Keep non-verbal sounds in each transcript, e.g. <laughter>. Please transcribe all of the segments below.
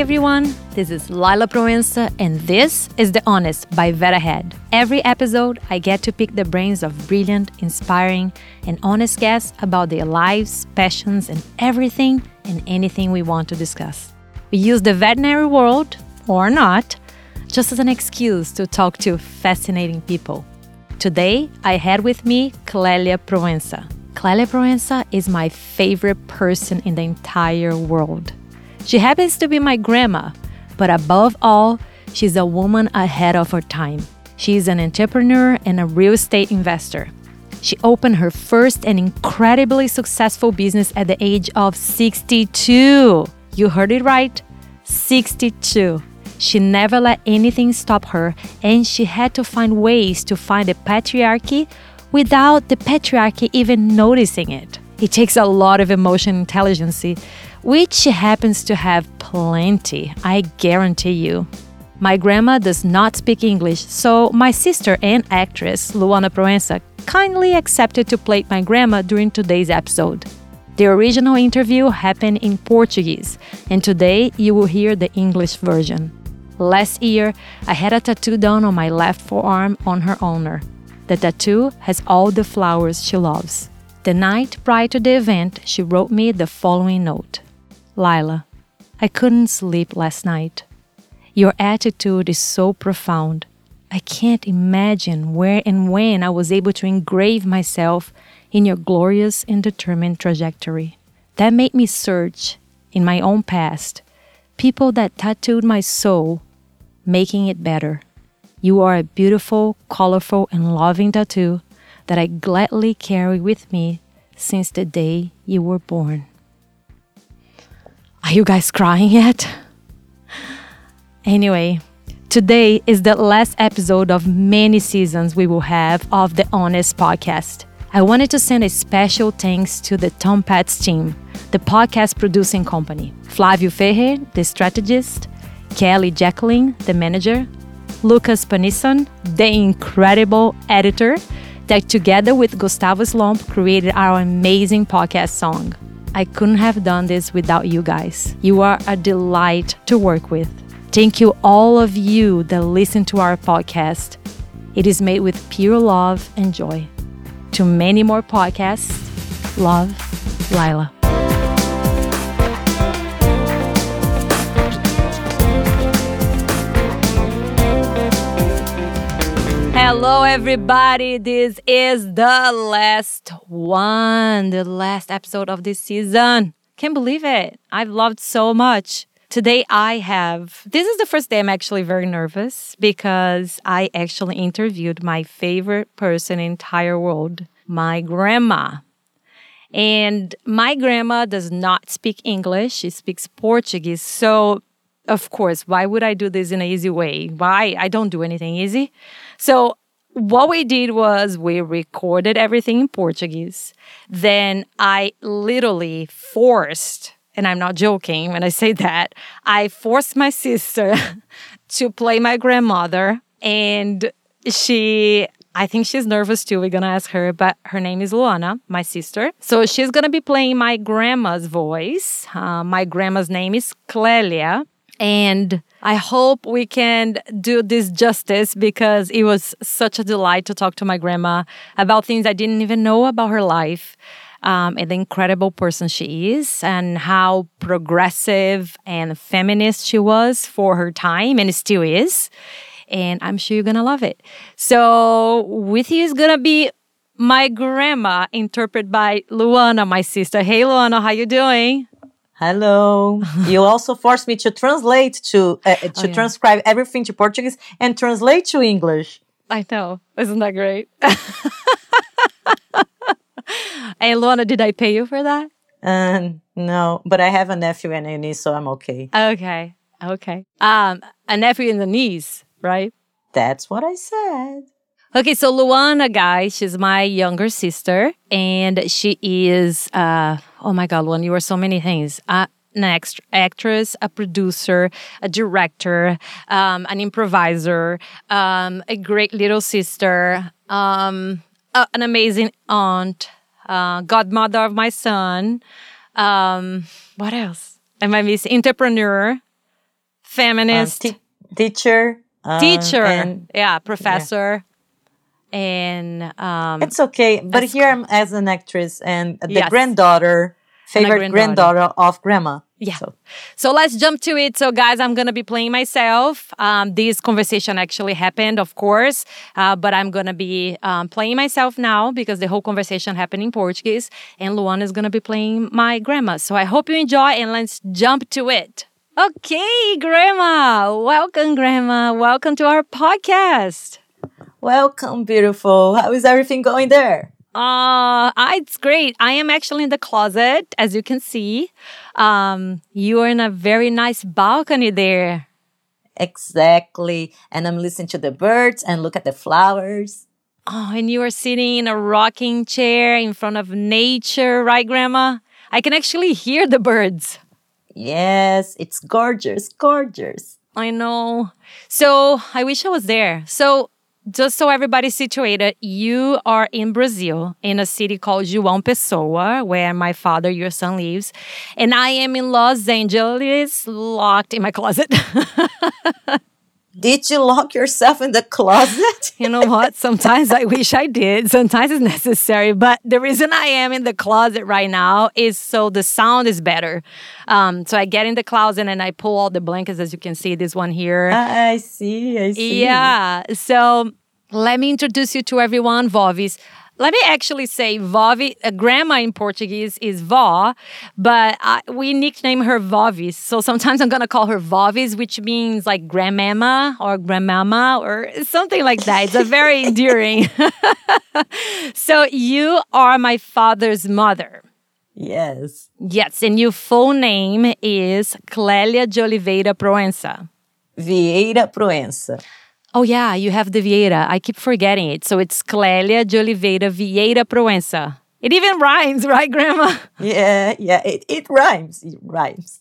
Everyone, this is Laila Proença, and this is The Honest by Vera Head. Every episode, I get to pick the brains of brilliant, inspiring, and honest guests about their lives, passions, and everything and anything we want to discuss. We use the veterinary world, or not, just as an excuse to talk to fascinating people. Today, I had with me Clélia Proença. Clélia Proença is my favorite person in the entire world. She happens to be my grandma, but above all, she's a woman ahead of her time. She's an entrepreneur and a real estate investor. She opened her first and incredibly successful business at the age of 62. You heard it right 62. She never let anything stop her, and she had to find ways to find the patriarchy without the patriarchy even noticing it. It takes a lot of emotional intelligence which happens to have plenty, I guarantee you. My grandma does not speak English, so my sister and actress Luana Proença kindly accepted to play my grandma during today's episode. The original interview happened in Portuguese, and today you will hear the English version. Last year, I had a tattoo done on my left forearm on her honor. The tattoo has all the flowers she loves. The night prior to the event, she wrote me the following note Laila, I couldn't sleep last night. Your attitude is so profound. I can't imagine where and when I was able to engrave myself in your glorious and determined trajectory. That made me search in my own past people that tattooed my soul, making it better. You are a beautiful, colorful, and loving tattoo that I gladly carry with me since the day you were born. Are you guys crying yet? Anyway, today is the last episode of many seasons we will have of the Honest podcast. I wanted to send a special thanks to the Tumpats team, the podcast producing company, Flavio Ferrer, the strategist, Kelly Jacqueline, the manager, Lucas Panisson, the incredible editor, that together with Gustavo Slomp created our amazing podcast song. I couldn't have done this without you guys. You are a delight to work with. Thank you, all of you that listen to our podcast. It is made with pure love and joy. To many more podcasts, love, Laila. Hello, everybody. This is the last one, the last episode of this season. Can't believe it. I've loved so much. Today, I have, this is the first day I'm actually very nervous because I actually interviewed my favorite person in the entire world, my grandma. And my grandma does not speak English, she speaks Portuguese. So, of course, why would I do this in an easy way? Why? I don't do anything easy. So what we did was we recorded everything in Portuguese. Then I literally forced, and I'm not joking when I say that, I forced my sister <laughs> to play my grandmother. And she, I think she's nervous too. We're going to ask her, but her name is Luana, my sister. So she's going to be playing my grandma's voice. Uh, my grandma's name is Clélia. And I hope we can do this justice because it was such a delight to talk to my grandma about things I didn't even know about her life. Um, and the incredible person she is, and how progressive and feminist she was for her time and still is. And I'm sure you're gonna love it. So, with you is gonna be my grandma, interpreted by Luana, my sister. Hey, Luana, how you doing? Hello. <laughs> you also forced me to translate to uh, to oh, yeah. transcribe everything to Portuguese and translate to English. I know. Isn't that great? <laughs> hey, Luana, did I pay you for that? Uh, no, but I have a nephew and a niece, so I'm okay. Okay. Okay. Um, a nephew and a niece, right? That's what I said. Okay, so Luana, guys, she's my younger sister, and she is, uh, oh my God, Luana, you are so many things. Uh, an act- actress, a producer, a director, um, an improviser, um, a great little sister, um, uh, an amazing aunt, uh, godmother of my son. Um, what else? Am I missing? Entrepreneur. feminist, um, teacher, um, teacher, and, yeah, professor. Yeah. And um, it's okay, but here I'm as an actress and the yes. granddaughter, favorite granddaughter. granddaughter of grandma. Yeah. So. so. let's jump to it. So, guys, I'm going to be playing myself. Um, this conversation actually happened, of course, uh, but I'm going to be um, playing myself now because the whole conversation happened in Portuguese. And Luana is going to be playing my grandma. So, I hope you enjoy and let's jump to it. Okay, Grandma. Welcome, Grandma. Welcome to our podcast. Welcome, beautiful. How is everything going there? Uh, it's great. I am actually in the closet, as you can see. Um, you are in a very nice balcony there. Exactly. And I'm listening to the birds and look at the flowers. Oh, and you are sitting in a rocking chair in front of nature, right, Grandma? I can actually hear the birds. Yes, it's gorgeous, gorgeous. I know. So I wish I was there. So just so everybody's situated, you are in Brazil in a city called João Pessoa, where my father, your son, lives. And I am in Los Angeles, locked in my closet. <laughs> Did you lock yourself in the closet? <laughs> you know what? Sometimes I wish I did. Sometimes it's necessary. But the reason I am in the closet right now is so the sound is better. Um, so I get in the closet and I pull all the blankets, as you can see, this one here. I see. I see. Yeah. So let me introduce you to everyone, Vovis. Let me actually say Vovi, uh, grandma in Portuguese is vó, but I, we nickname her Vovis. So sometimes I'm going to call her Vovis, which means like grandmama or grandmama or something like that. It's a very <laughs> endearing. <laughs> so you are my father's mother. Yes. Yes, and your full name is Clélia de Oliveira Proença. Vieira Proença. Oh, yeah, you have the Vieira. I keep forgetting it. So it's Clélia de Oliveira Vieira Proença. It even rhymes, <laughs> right, Grandma? Yeah, yeah, it, it rhymes. It rhymes.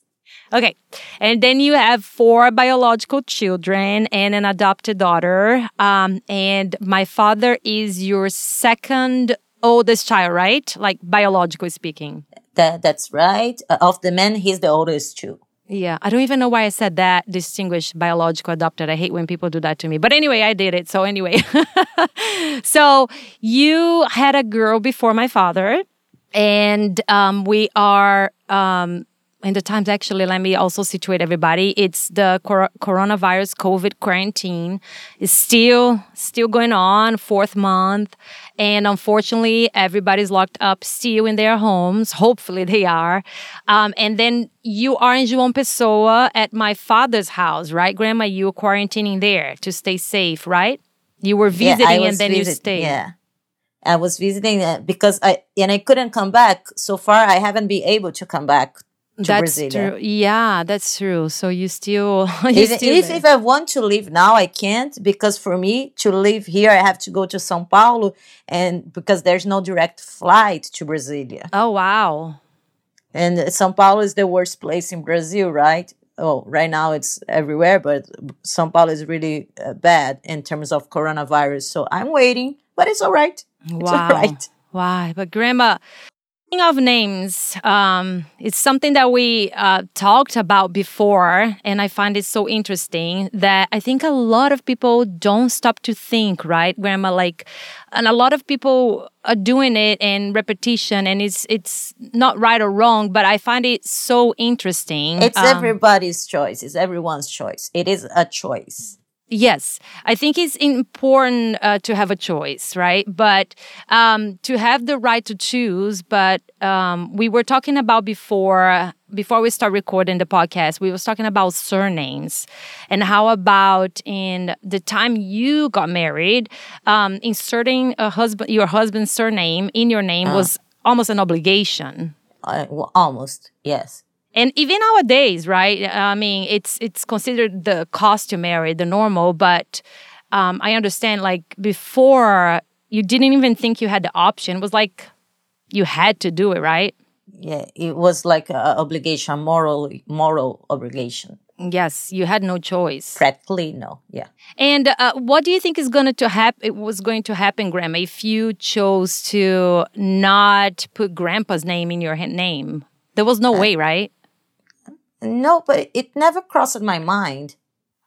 Okay. And then you have four biological children and an adopted daughter. Um, and my father is your second oldest child, right? Like biologically speaking. That, that's right. Uh, of the men, he's the oldest too. Yeah, I don't even know why I said that distinguished biological adopted. I hate when people do that to me. But anyway, I did it. So, anyway. <laughs> so, you had a girl before my father, and um, we are um, in the times actually let me also situate everybody it's the cor- coronavirus covid quarantine is still still going on fourth month and unfortunately everybody's locked up still in their homes. Hopefully they are. Um, and then you are in João Pessoa at my father's house right grandma? You were quarantining there to stay safe right? You were visiting yeah, and then visit- you stayed. yeah. I was visiting uh, because I and I couldn't come back. So far, I haven't been able to come back that's true. Yeah, that's true. So you still, <laughs> you if, still if, if, I want to leave now, I can't because for me to live here, I have to go to São Paulo, and because there's no direct flight to Brasilia. Oh wow! And São Paulo is the worst place in Brazil, right? Oh, right now it's everywhere, but São Paulo is really uh, bad in terms of coronavirus. So I'm waiting, but it's all right. Wow. It's all right. Why? But grandma, of names, um, it's something that we uh, talked about before, and I find it so interesting that I think a lot of people don't stop to think, right, Grandma? Like, and a lot of people are doing it in repetition, and it's it's not right or wrong, but I find it so interesting. It's um, everybody's choice. It's everyone's choice. It is a choice. Yes, I think it's important uh, to have a choice, right? But um, to have the right to choose. But um, we were talking about before before we start recording the podcast. We was talking about surnames and how about in the time you got married, um, inserting a husband your husband's surname in your name uh, was almost an obligation. Uh, well, almost yes and even nowadays right i mean it's it's considered the customary the normal but um, i understand like before you didn't even think you had the option. It was like you had to do it right? Yeah it was like a obligation moral moral obligation. Yes you had no choice. Practically no yeah. And uh, what do you think is going to happen it was going to happen grandma if you chose to not put grandpa's name in your name? There was no uh, way right No, but it never crossed my mind.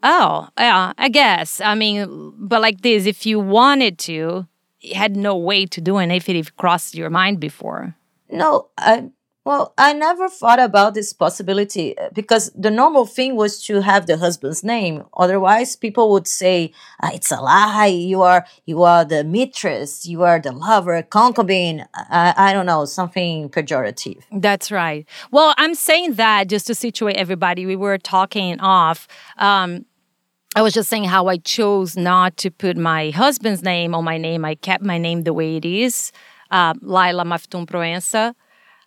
Oh, yeah, I guess. I mean, but like this, if you wanted to, you had no way to do it if it crossed your mind before. No, I, well, I never thought about this possibility uh, because the normal thing was to have the husband's name. Otherwise, people would say, ah, "It's a lie. You are you are the mistress. You are the lover, concubine." I, I don't know, something pejorative. That's right. Well, I'm saying that just to situate everybody. We were talking off. Um, I was just saying how I chose not to put my husband's name on my name. I kept my name the way it is, uh, Laila Maftoum Proença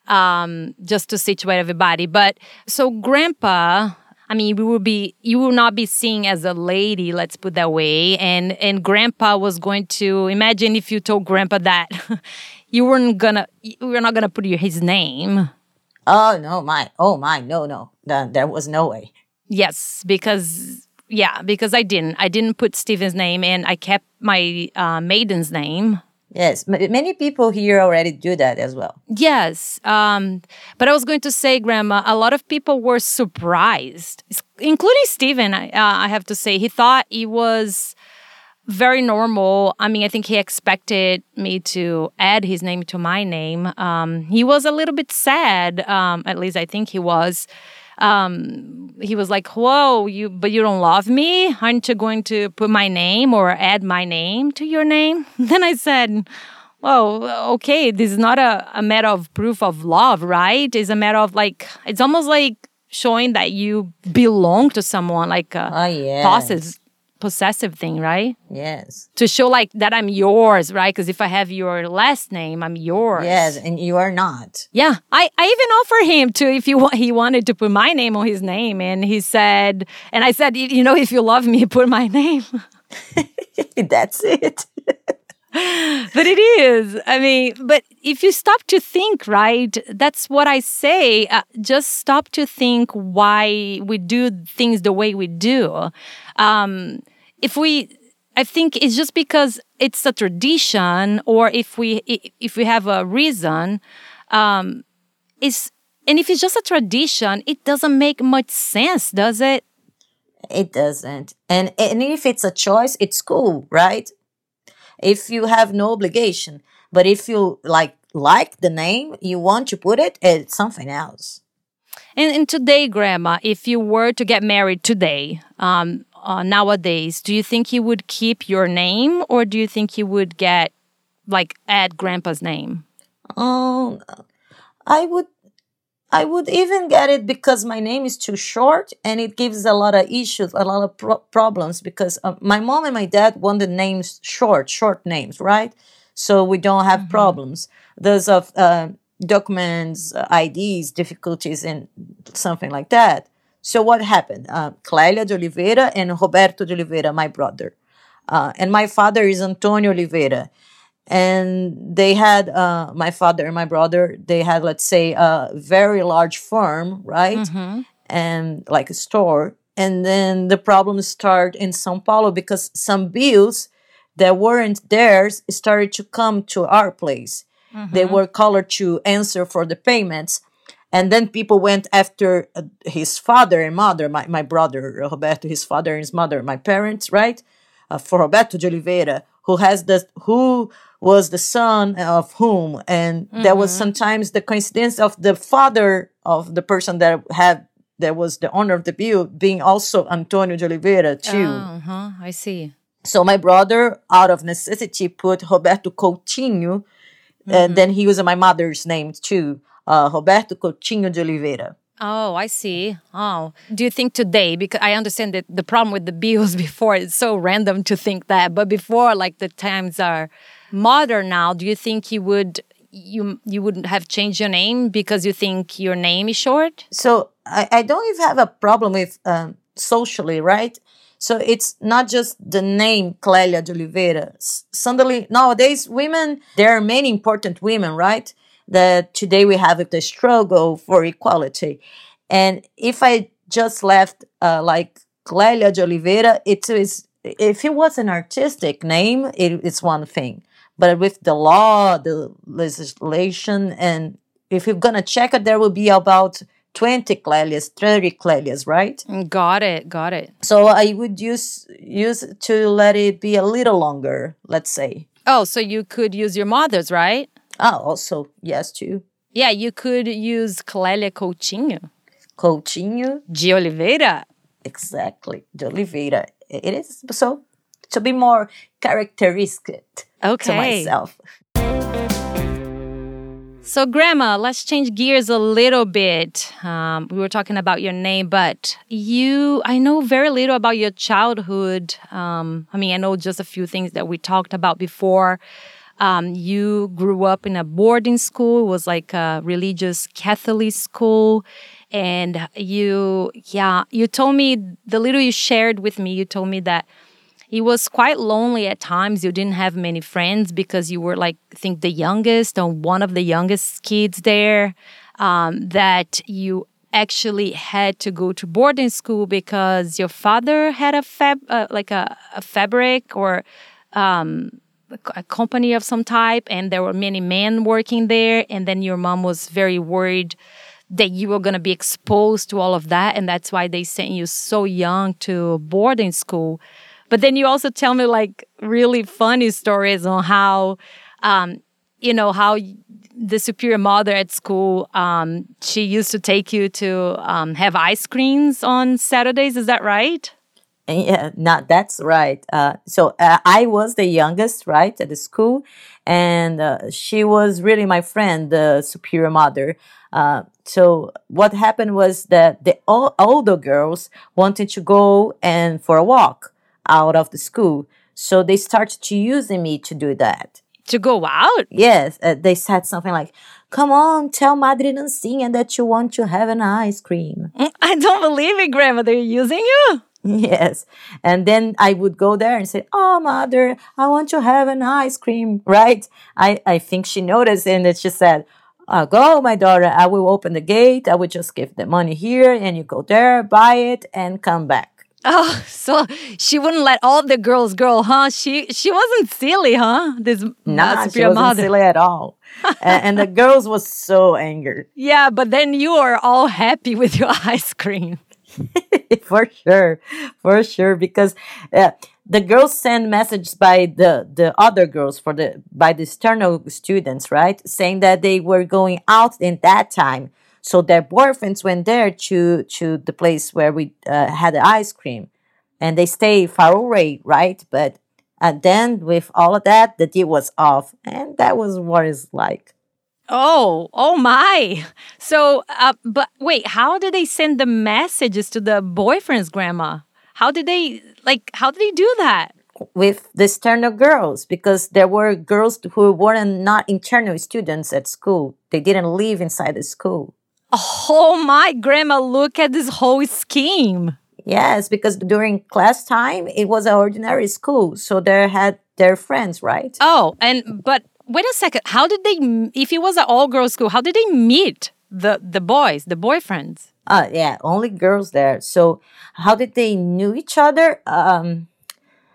um, just to situate everybody. But so grandpa, I mean, we will be you will not be seen as a lady, let's put that way. And and grandpa was going to imagine if you told grandpa that <laughs> you weren't gonna you were not gonna put his name. Oh no, my oh my no no, there was no way. Yes, because yeah, because I didn't. I didn't put Steven's name and I kept my uh, maiden's name. Yes, many people here already do that as well. Yes. Um, but I was going to say, Grandma, a lot of people were surprised, including Stephen, uh, I have to say. He thought it was very normal. I mean, I think he expected me to add his name to my name. Um, he was a little bit sad, um, at least I think he was um, he was like, "Whoa, you but you don't love me? Aren't you going to put my name or add my name to your name?" <laughs> then I said, "Well, okay, this is not a, a matter of proof of love, right? It's a matter of like it's almost like showing that you belong to someone, like a oh, yes. Possess, possessive thing, right? Yes. To show like that I'm yours, right? Because if I have your last name, I'm yours. Yes, and you are not. Yeah, I, I even offered him to if you want. he wanted to put my name on his name, and he said, and I said, you know, if you love me, <laughs> put my name. <laughs> That's it. <laughs> but it is. I mean, but if you stop to think, right, that's what I say. Uh, just stop to think why we do things the way we do. Um, if we I think it's just because it's a tradition, or if we if we have a reason, um, is and if it's just a tradition, it doesn't make much sense, does it? It doesn't. And and if it's a choice, it's cool, right? If you have no obligation, but if you like like the name, you want to put it, it's something else. And, and today, Grandma, if you were to get married today, um, uh, nowadays, do you think he would keep your name or do you think he would get like add grandpa's name? Um, I would I would even get it because my name is too short and it gives a lot of issues, a lot of pro- problems because uh, my mom and my dad wanted names short, short names, right? So we don't have mm-hmm. problems. There's of uh, documents, uh, IDs, difficulties, and something like that. So what happened? Uh, Clélia de Oliveira and Roberto de Oliveira, my brother. Uh, and my father is Antonio Oliveira. And they had, uh, my father and my brother, they had, let's say, a very large farm, right? Mm-hmm. And like a store. And then the problems start in Sao Paulo because some bills that weren't theirs started to come to our place. Mm-hmm. They were called to answer for the payments and then people went after uh, his father and mother, my, my brother, Roberto, his father and his mother, my parents, right? Uh, for Roberto de Oliveira, who has the, who was the son of whom. And mm-hmm. there was mm-hmm. sometimes the coincidence of the father of the person that had, that was the owner of the bill being also Antonio de Oliveira too. Oh, uh-huh. I see. So my brother, out of necessity, put Roberto Coutinho, mm-hmm. and then he used my mother's name too uh, Roberto Coutinho de Oliveira. Oh, I see. Oh, do you think today, because I understand that the problem with the bills <laughs> before, it's so random to think that, but before, like the times are modern now, do you think you would you you wouldn't have changed your name because you think your name is short? So I, I don't even have a problem with um, socially, right? So it's not just the name Clélia de Oliveira. Suddenly, nowadays, women, there are many important women, right? That today we have the struggle for equality. And if I just left uh, like Clélia de Oliveira, it is if it was an artistic name, it, it's one thing. But with the law, the legislation, and if you're gonna check it, there will be about 20 Clélias, 30 Clélias, right? Got it, got it. So I would use use to let it be a little longer, let's say. Oh, so you could use your mother's, right? Ah, also, yes, too. Yeah, you could use Clélia Coutinho. Coutinho, De Oliveira. exactly, de Oliveira. It is so to be more characteristic to Okay. myself. So, Grandma, let's change gears a little bit. Um, we were talking about your name, but you, I know very little about your childhood. Um, I mean, I know just a few things that we talked about before. Um, you grew up in a boarding school, it was like a religious Catholic school. And you, yeah, you told me the little you shared with me, you told me that it was quite lonely at times. You didn't have many friends because you were like, I think the youngest or one of the youngest kids there. Um, that you actually had to go to boarding school because your father had a fab, uh, like a, a fabric or um, a company of some type, and there were many men working there. And then your mom was very worried that you were going to be exposed to all of that, and that's why they sent you so young to boarding school. But then you also tell me like really funny stories on how, um, you know, how the superior mother at school, um, she used to take you to um, have ice creams on Saturdays. Is that right? <laughs> Yeah, not that's right. Uh, so uh, I was the youngest, right, at the school, and uh, she was really my friend, the superior mother. Uh, so what happened was that the o- older girls wanted to go and for a walk out of the school, so they started to using me to do that. To go out? Yes, uh, they said something like, "Come on, tell Madre Nancinha that you want to have an ice cream." Mm, I don't believe it, Grandma. They're using you. <laughs> Yes. And then I would go there and say, Oh, mother, I want to have an ice cream, <laughs> right? I, I think she noticed and she said, uh, Go, my daughter, I will open the gate. I will just give the money here and you go there, buy it, and come back. <laughs> Oh, so she wouldn't let all the girls go, huh? She she wasn't silly, huh? This Nah, she wasn't mother. silly at all. and, and the girls was so angry. Yeah, but then you are all happy with your ice cream. <laughs> for sure, for sure, because uh, the girls send messages by the the other girls for the by the external students, right, saying that they were going out in that time, so their boyfriends went there to to the place where we uh, had the ice cream, and they stay far away, right, but. And then with all of that, the deal was off, and that was what it's like. Oh, oh my. So, uh, but wait, how did they send the messages to the boyfriend's grandma? How did they, like, how did they do that? with the external girls because there were girls who weren't not internal students at school. They didn't live inside the school. Oh my, grandma, look at this whole scheme. Yes, because during class time it was an ordinary school, so they had their friends, right? Oh, and, but wait a second. How did they, if it was an all girls school, how did they meet the, the boys, the boyfriends? Uh, yeah, only girls there. So how did they knew each other? Um,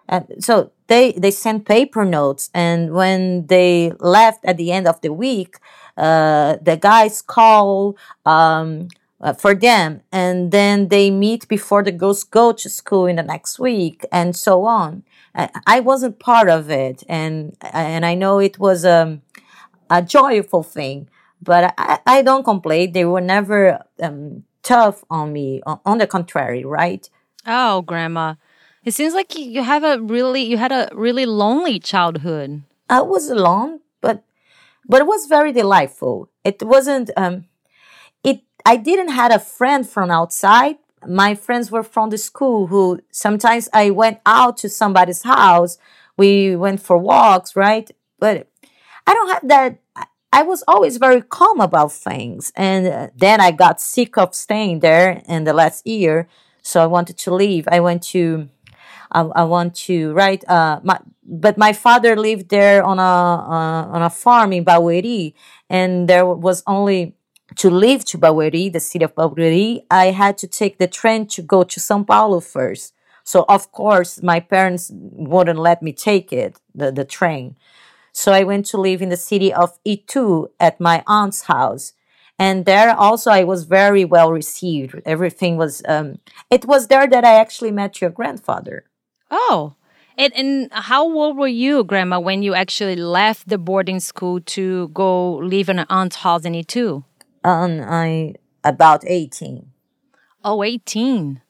and so they they sent paper notes, and when they left at the end of the week, uh, the guys call um, uh, for them, and then they meet before the girls go to school in the next week, and so on. I, I wasn't part of it, and and I know it was um, a joyful thing, but I, I don't complain. They were never um, tough on me. On, on the contrary, right? Oh, grandma. It seems like you- have a really, you had a really lonely childhood. I was alone, but but it was very delightful. It wasn't um it I didn't had a friend from outside. My friends were from the school who sometimes I went out to somebody's house. We went for walks, right? But I don't have that I- was always very calm about things. And uh, then I got sick of staying there in the last year, so I wanted to leave. I went to I, I want to right uh my but my father lived there on a uh, on a farm in Barueri and there was only to leave to Barueri the city of Barueri I had to take the train to go to São Paulo first so of course my parents wouldn't let me take it the, the train so I went to live in the city of Itu at my aunt's house and there also I was very well received. Everything was. Um, it was there that I actually met your grandfather. Oh, and, and how old were you, Grandma, when you actually left the boarding school to go live in an aunt's house in Itu? Um, I about eighteen. Oh, 18.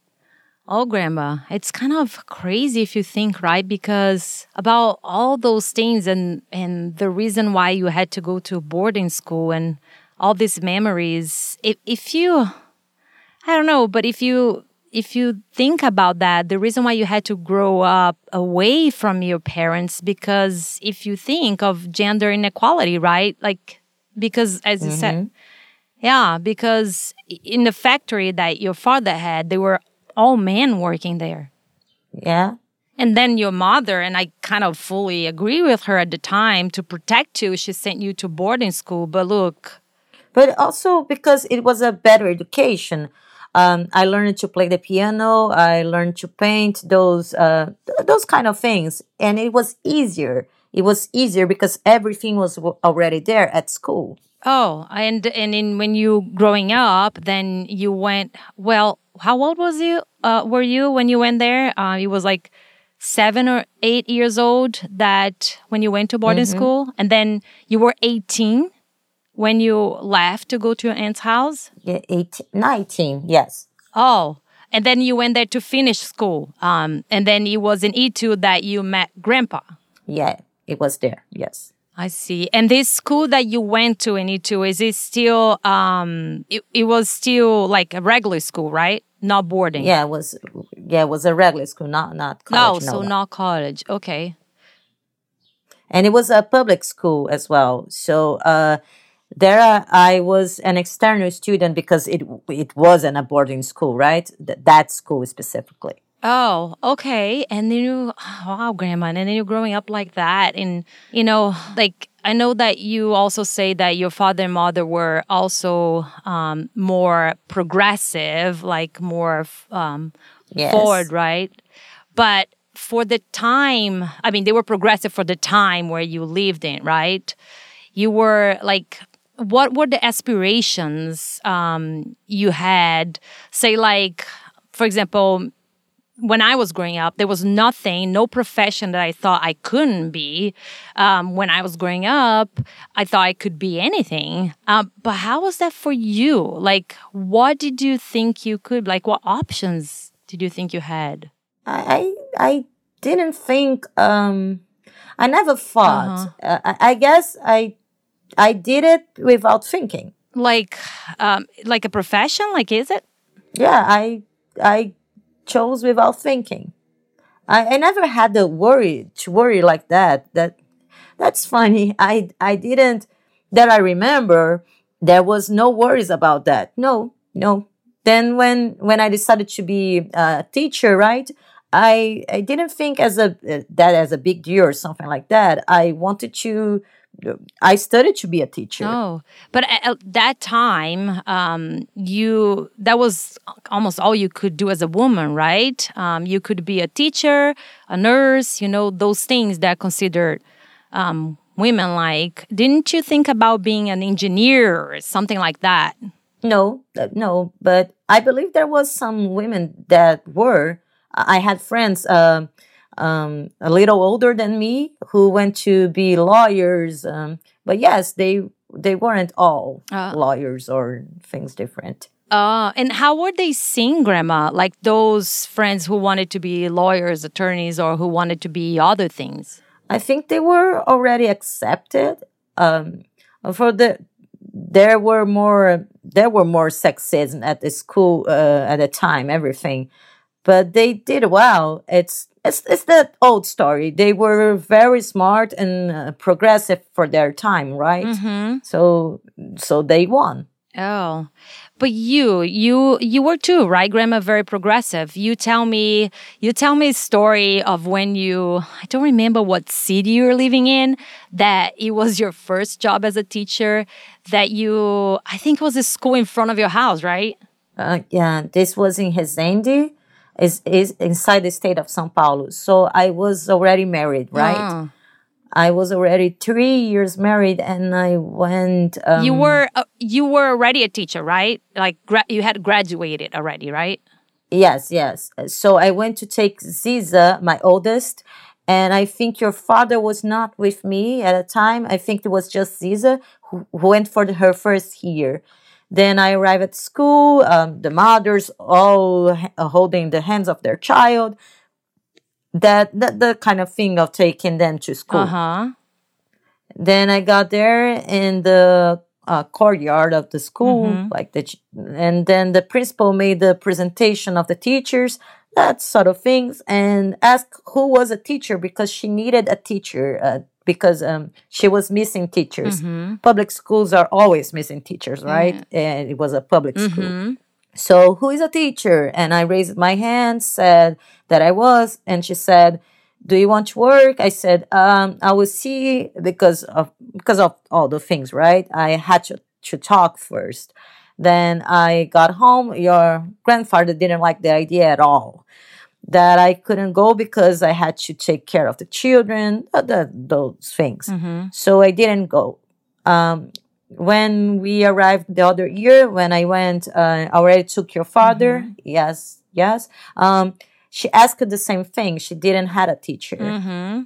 Oh, Grandma, it's kind of crazy if you think, right? Because about all those things and and the reason why you had to go to boarding school and all these memories. If if you, I don't know, but if you if you think about that, the reason why you had to grow up away from your parents, because if you think of gender inequality, right? Like because as you said, yeah, because in the factory that your father had, they were all men working there. Yeah. And then your mother, and I kind of fully agree with her at the time to protect you, she sent you to boarding school. But look, but also because it was a better education. Um, I learned to play the piano. I learned to paint those uh, th- those kind of things, and it was easier. It was easier because everything was w- already there at school. Oh, and and in when you growing up, then you went. Well, how old was you? Uh, were you when you went there? Uh, it was like seven or eight years old that when you went to boarding school, and then you were eighteen when you left to go to your aunt's house. Yeah, 18, 19, yes. Oh, and then you went there to finish school. Um, and then it was in Itu that you met grandpa. Yeah, it was there. Yes. I see. And this school that you went to in Itu, is it still, um, it, it was still like a regular school, right? Not boarding. Yeah, it was. Yeah, it was a regular school, not not college. No, so no. not college. Okay. and it was a public school as well. So uh, there I- I was an external student because it it wasn't a boarding school, right? Th- that school specifically. Oh, okay. And then you, <sighs> wow, grandma. And then you're growing up like that. And, you know, like, I know that you also say that your father and mother were also um, more progressive, like more um, Yes. forward, right? But for the time, I mean, they were progressive for the time where you lived in, right? You were like, what were the aspirations um, you had? Say, like, for example, when I was growing up, there was nothing, no profession that I thought I couldn't be. Um, when I was growing up, I thought I could be anything. Um, but how was that for you? Like, what did you think you could? Like, what options did you think you had? I I, didn't think. Um, I never thought. Uh, I, I guess I I did it without thinking. Like, um, like a profession? Like, is it? Yeah, I I chose without thinking. I, I never had the worry to worry like that. That that's funny. I I didn't that I remember there was no worries about that. No, no. Then when when I decided to be a teacher, right? I I didn't think as a that as a big deal or something like that. I wanted to. I studied to be a teacher. Oh, but at, at that time, um, you that was almost all you could do as a woman, right? Um, you could be a teacher, a nurse, you know, those things that considered um, women like. Didn't you think about being an engineer or something like that? No, uh, no, but I believe there was some women that were. I had friends um, um, a little older than me who went to be lawyers, um, but yes, they they weren't all Uh. lawyers or things different. Uh, and how were they seeing grandma? Like those friends who wanted to be lawyers, attorneys, or who wanted to be other things? I think they were already accepted. Um, for the there were more there were more sexism at the school uh, at the time. Everything, but they did well. It's it's it's that old story. They were very smart and uh, progressive for their time, right? Mm-hmm. So so they won. Oh, but you, you, you were too, right, Grandma? Very progressive. You tell me, you tell me a story of when you, I don't remember what city you were living in, that it was your first job as a teacher, that you, I think it was a school in front of your house, right? Uh, yeah, this was in Resende, is is inside the state of São Paulo. So I was already married, right? Ah. I was already three years married, and I went. Um, you were uh, you were already a teacher, right? Like you had graduated already, right? Yes, yes. So I went to take Ziza, my oldest, and I think your father was not with me at the time. I think it was just Ziza who, who went for the, her first year. Then I arrive at school. Um, the mothers all h- holding the hands of their child. That, that the kind of thing of taking them to school. Uh huh. Then I got there in the uh, courtyard of the school, like the, and then the principal made the presentation of the teachers, that sort of things, and asked who was a teacher because she needed a teacher uh, because um, she was missing teachers. Public schools are always missing teachers, right? And it was a public school. So, who is a teacher? And I raised my hand, said that I was, and she said, "Do you want to work?" I said, um, "I will see because of because of all the things, right? I had to to talk first. Then I got home. Your grandfather didn't like the idea at all. That I couldn't go because I had to take care of the children, the, those things. So I didn't go. Um, when we arrived the other year, when I went, uh, I already took your father. Yes, yes. Um, she asked the same thing. She didn't had a teacher. Mm-hmm.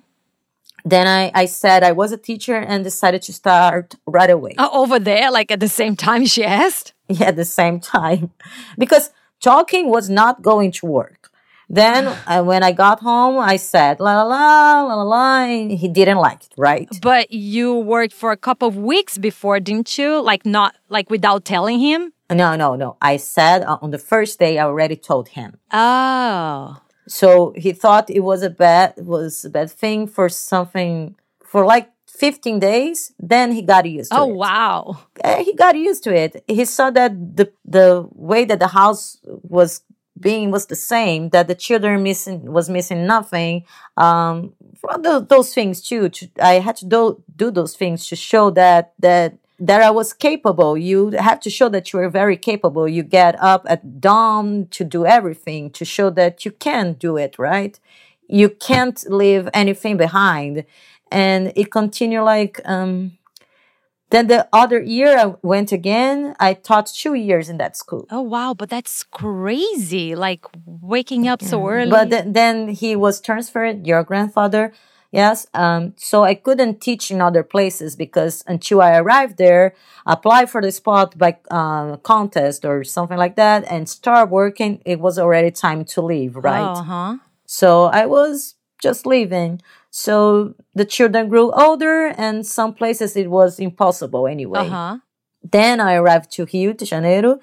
Then I, I said I was a teacher and decided to start right away. Uh, over there, like at the same time, she asked. <laughs> Yeah, at the same time, because talking was not going to work. Then uh, when I got home, I said la la la la la la. He didn't like it, right? But you worked for a couple of weeks before, didn't you? Like not like without telling him. No, no, no. I said uh, on the first day I already told him. Oh. So he thought it was a bad was a bad thing for something for like 15 days. Then he got used to Oh it. wow. Uh, he got used to it. He saw that the the way that the house was being was the same. That the children missing was missing nothing. Um, tho- those things too. To, I had to do do those things to show that that that I was capable. You have to show that you are very capable. You get up at dawn to do everything to show that you can do it. Right? You can't leave anything behind. And it continued like um, then the other year I went again. I taught two years in that school. Oh wow, but that's crazy. Like waking up so early. But th- then he was transferred, your grandfather. Yes. Um, so I couldn't teach in other places because until I arrived there, apply for the spot by uh, contest or something like that and start working, it was already time to leave, right? Uh huh. So I was just leaving. So the children grew older and some places it was impossible anyway. Uh huh. Then I arrived to Rio de Janeiro,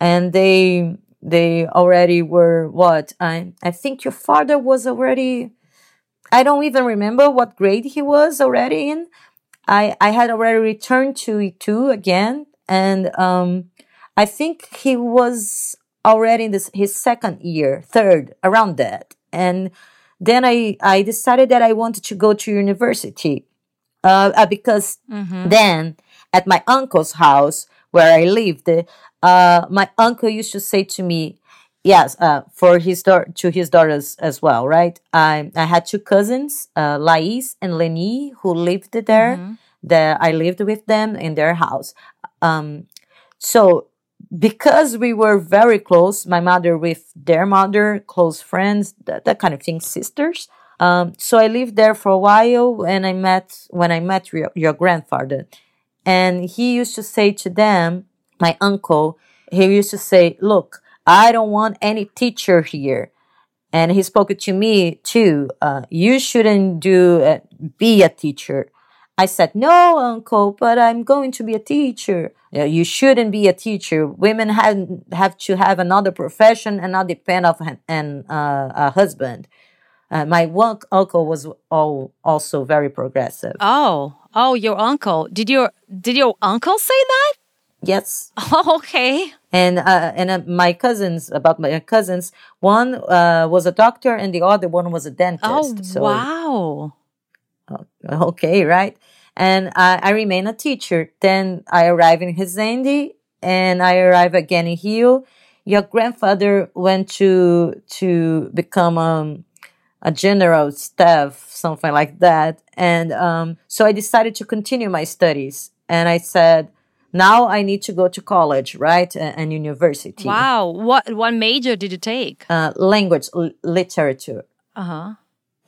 and they they already were what I I think your father was already. I don't even remember what grade he was already in. I I had already returned to Itu again, and um, I think he was already in this his second year, third around that, and then I I decided that I wanted to go to university, uh, uh, because then at my uncle's house where I lived, uh, my uncle used to say to me, yes, uh, for his daughter, to his daughters as well, right? I, I had two cousins, uh, Lais and Leni, who lived there. That I lived with them in their house. Um, so because we were very close, my mother with their mother, close friends, that, that kind of thing, sisters. Um, so I lived there for a while, and I met when I met your, your grandfather, and he used to say to them, my uncle, he used to say, "Look, I don't want any teacher here." And he spoke to me too. Uh, you shouldn't do uh, be a teacher. I said, no, uncle, but I'm going to be a teacher. Yeah, you shouldn't be a teacher. Women have, have to have another profession and not depend on an, an, uh, a husband. Uh, my one uncle was all, also very progressive. Oh, oh, your uncle. Did your did your uncle say that? yes. <laughs> Oh, okay. And uh, and uh, my cousins, about my cousins, one uh, was a doctor and the other one was a dentist. Oh, so, wow. okay, right? And I, I remain a teacher. Then I arrive in Resende and I arrive again in Rio. Your grandfather went to to become um, a general staff, something like that. And um, so I decided to continue my studies. And I said, now I need to go to college, right? And university. Wow. What what major did you take? Uh, language, l- literature. Uh huh.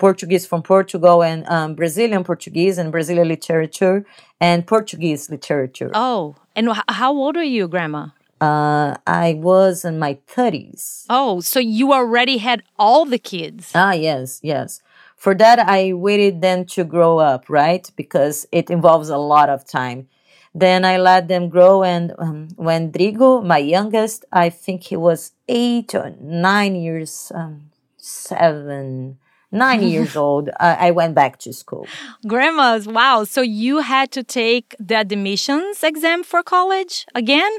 Portuguese from Portugal and um, Brazilian Portuguese and Brazilian literature and Portuguese literature. Oh, and how old are you, Grandma? Uh, I was in my 30s. Oh, so you already had all the kids. Ah, yes, yes. For that, I waited them to grow up, right? Because it involves a lot of time. Then I let them grow, and um, when Drigo, my youngest, I think he was eight or nine years, um, seven, nine years <laughs> old, I, I went back to school. Grandmas, wow. So you had to take the admissions exam for college again?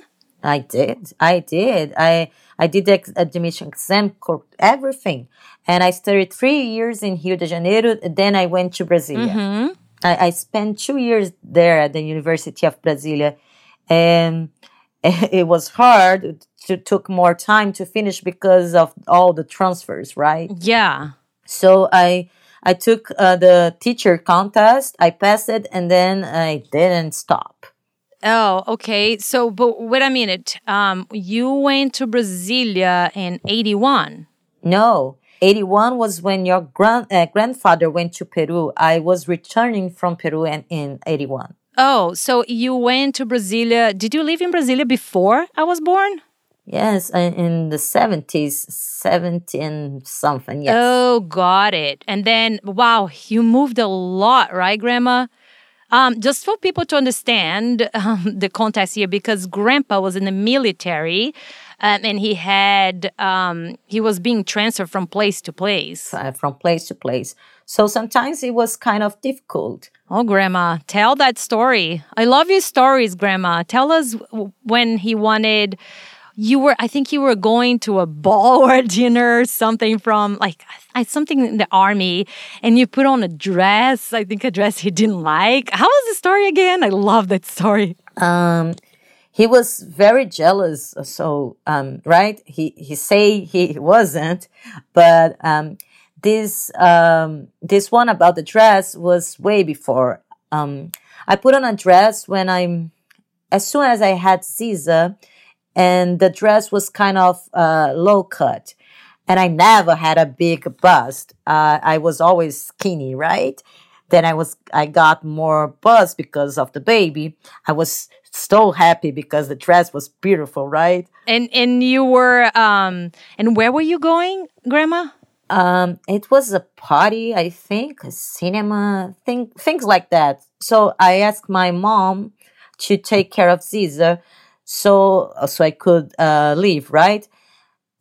I did. I did. I I did the ex- admission exam, everything, and I studied three years in Rio de Janeiro. Then I went to Brasilia. Mm-hmm. I, I spent two years there at the University of Brasilia, and <laughs> it was hard. It took more time to finish because of all the transfers, right? Yeah. So I I took uh, the teacher contest. I passed it, and then I didn't stop. Oh, okay. So, but wait a minute. Um, you went to Brasilia in 81. No, 81 was when your grand, uh, grandfather went to Peru. I was returning from Peru and in 81. Oh, so you went to Brasilia. Did you live in Brasilia before I was born? Yes, in- in the 70s, 17 something. Yes. Oh, got it. And then, wow, you moved a lot, right, Grandma? Um, just for people to understand <laughs> um, the context here, because Grandpa was in the military, um, and he had um, he was being transferred from place to place. uh, from place to place. So sometimes it was kind of difficult. Oh, Grandma, tell that story. I love your stories, Grandma. Tell us when he wanted. You were, I think you were going to a ball <laughs> or a dinner something from like something in the army, and you put on a dress. I think a dress he didn't like. How was the story again? I love that story. Um, he was very jealous. So, um, right? He he say he wasn't, but um, this um, this one about the dress was way before. Um, I put on a dress when I'm as soon as I had Caesar, and the dress was kind of uh, low cut, and I never had a big bust. Uh, I was always skinny, right? Then I was I got more bust because of the baby. I was so happy because the dress was beautiful, right? And and you were um and where were you going, Grandma? Um, it was a party, I think, a cinema, thing, things like that. So I asked my mom to take care of Caesar, so so I could uh, leave, right?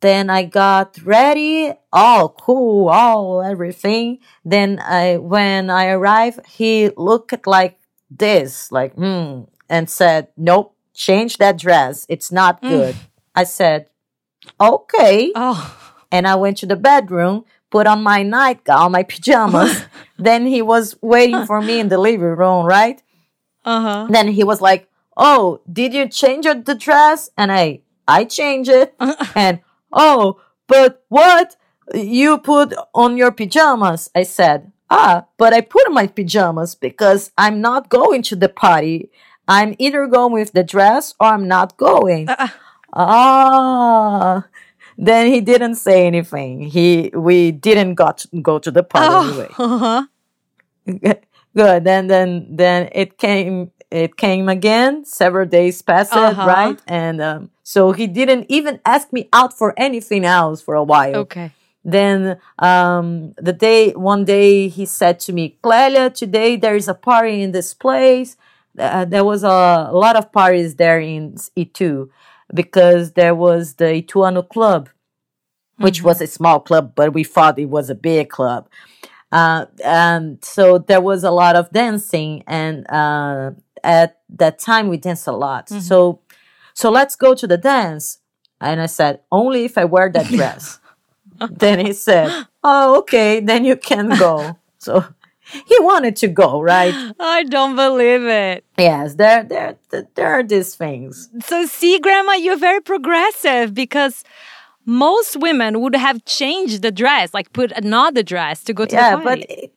Then I got ready, all cool, all everything. Then I, when I arrived, he looked like this, like hmm, and said, "Nope, change that dress. It's not good." I said, "Okay." Oh, and I went to the bedroom, put on my nightgown, my pajamas. <laughs> then he was waiting for me in the living room, right? uh huh. Then he was like, "Oh, did you change your- the dress?" And I, I changed it. <laughs> and oh, but what you put on your pajamas? I said, "Ah, but I put on my pajamas because I'm not going to the party. I'm either going with the dress or I'm not going." Ah. Then he didn't say anything. He we didn't got go to the party anyway. <laughs> Uh-huh. Good. Then then then it came it came again. Several days passed, Uh-huh. right? And um, so he didn't even ask me out for anything else for a while. Okay. Then um, the day one day he said to me, Clelia, today there is a party in this place. Uh, there was a, lot of parties there in Itu because there was the Ituano Club, which was a small club, but we thought it was a big club. Uh, and so there was a lot of dancing, and uh, at that time we danced a lot. Mm-hmm. So, so let's go to the dance. And I said, only if I wear that <laughs> dress. then he said, oh, okay, then you can go. <laughs> so he wanted to go, right? I don't believe it. Yes, there, there, there are these things. So, see, Grandma, you're very progressive because most women would have changed the dress, like put another dress to go to yeah, the but it,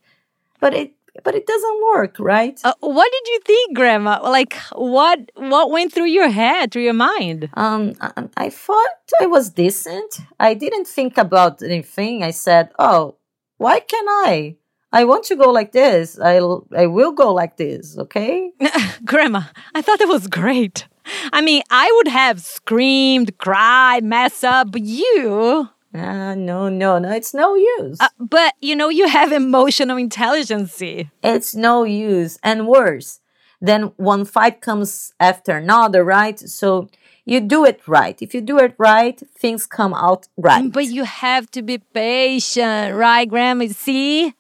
but it but it doesn't work, right? Uh, what did you think, Grandma? Like, what what went through your head, through your mind? Um, I, I thought I was decent. I didn't think about anything. I said, "Oh, why can't I? I want to go like this. I I will go like this." Okay. <laughs> Grandma, I thought it was great. I mean, I would have screamed, cried, mess up, but you. Ah, no, no, no. It's no use. Uh, but you know, you have emotional intelligence. it's no use, and worse. Then one fight comes after another, right? So you do it right. If you do it right, things come out right. But you have to be patient, right, Grandma? See?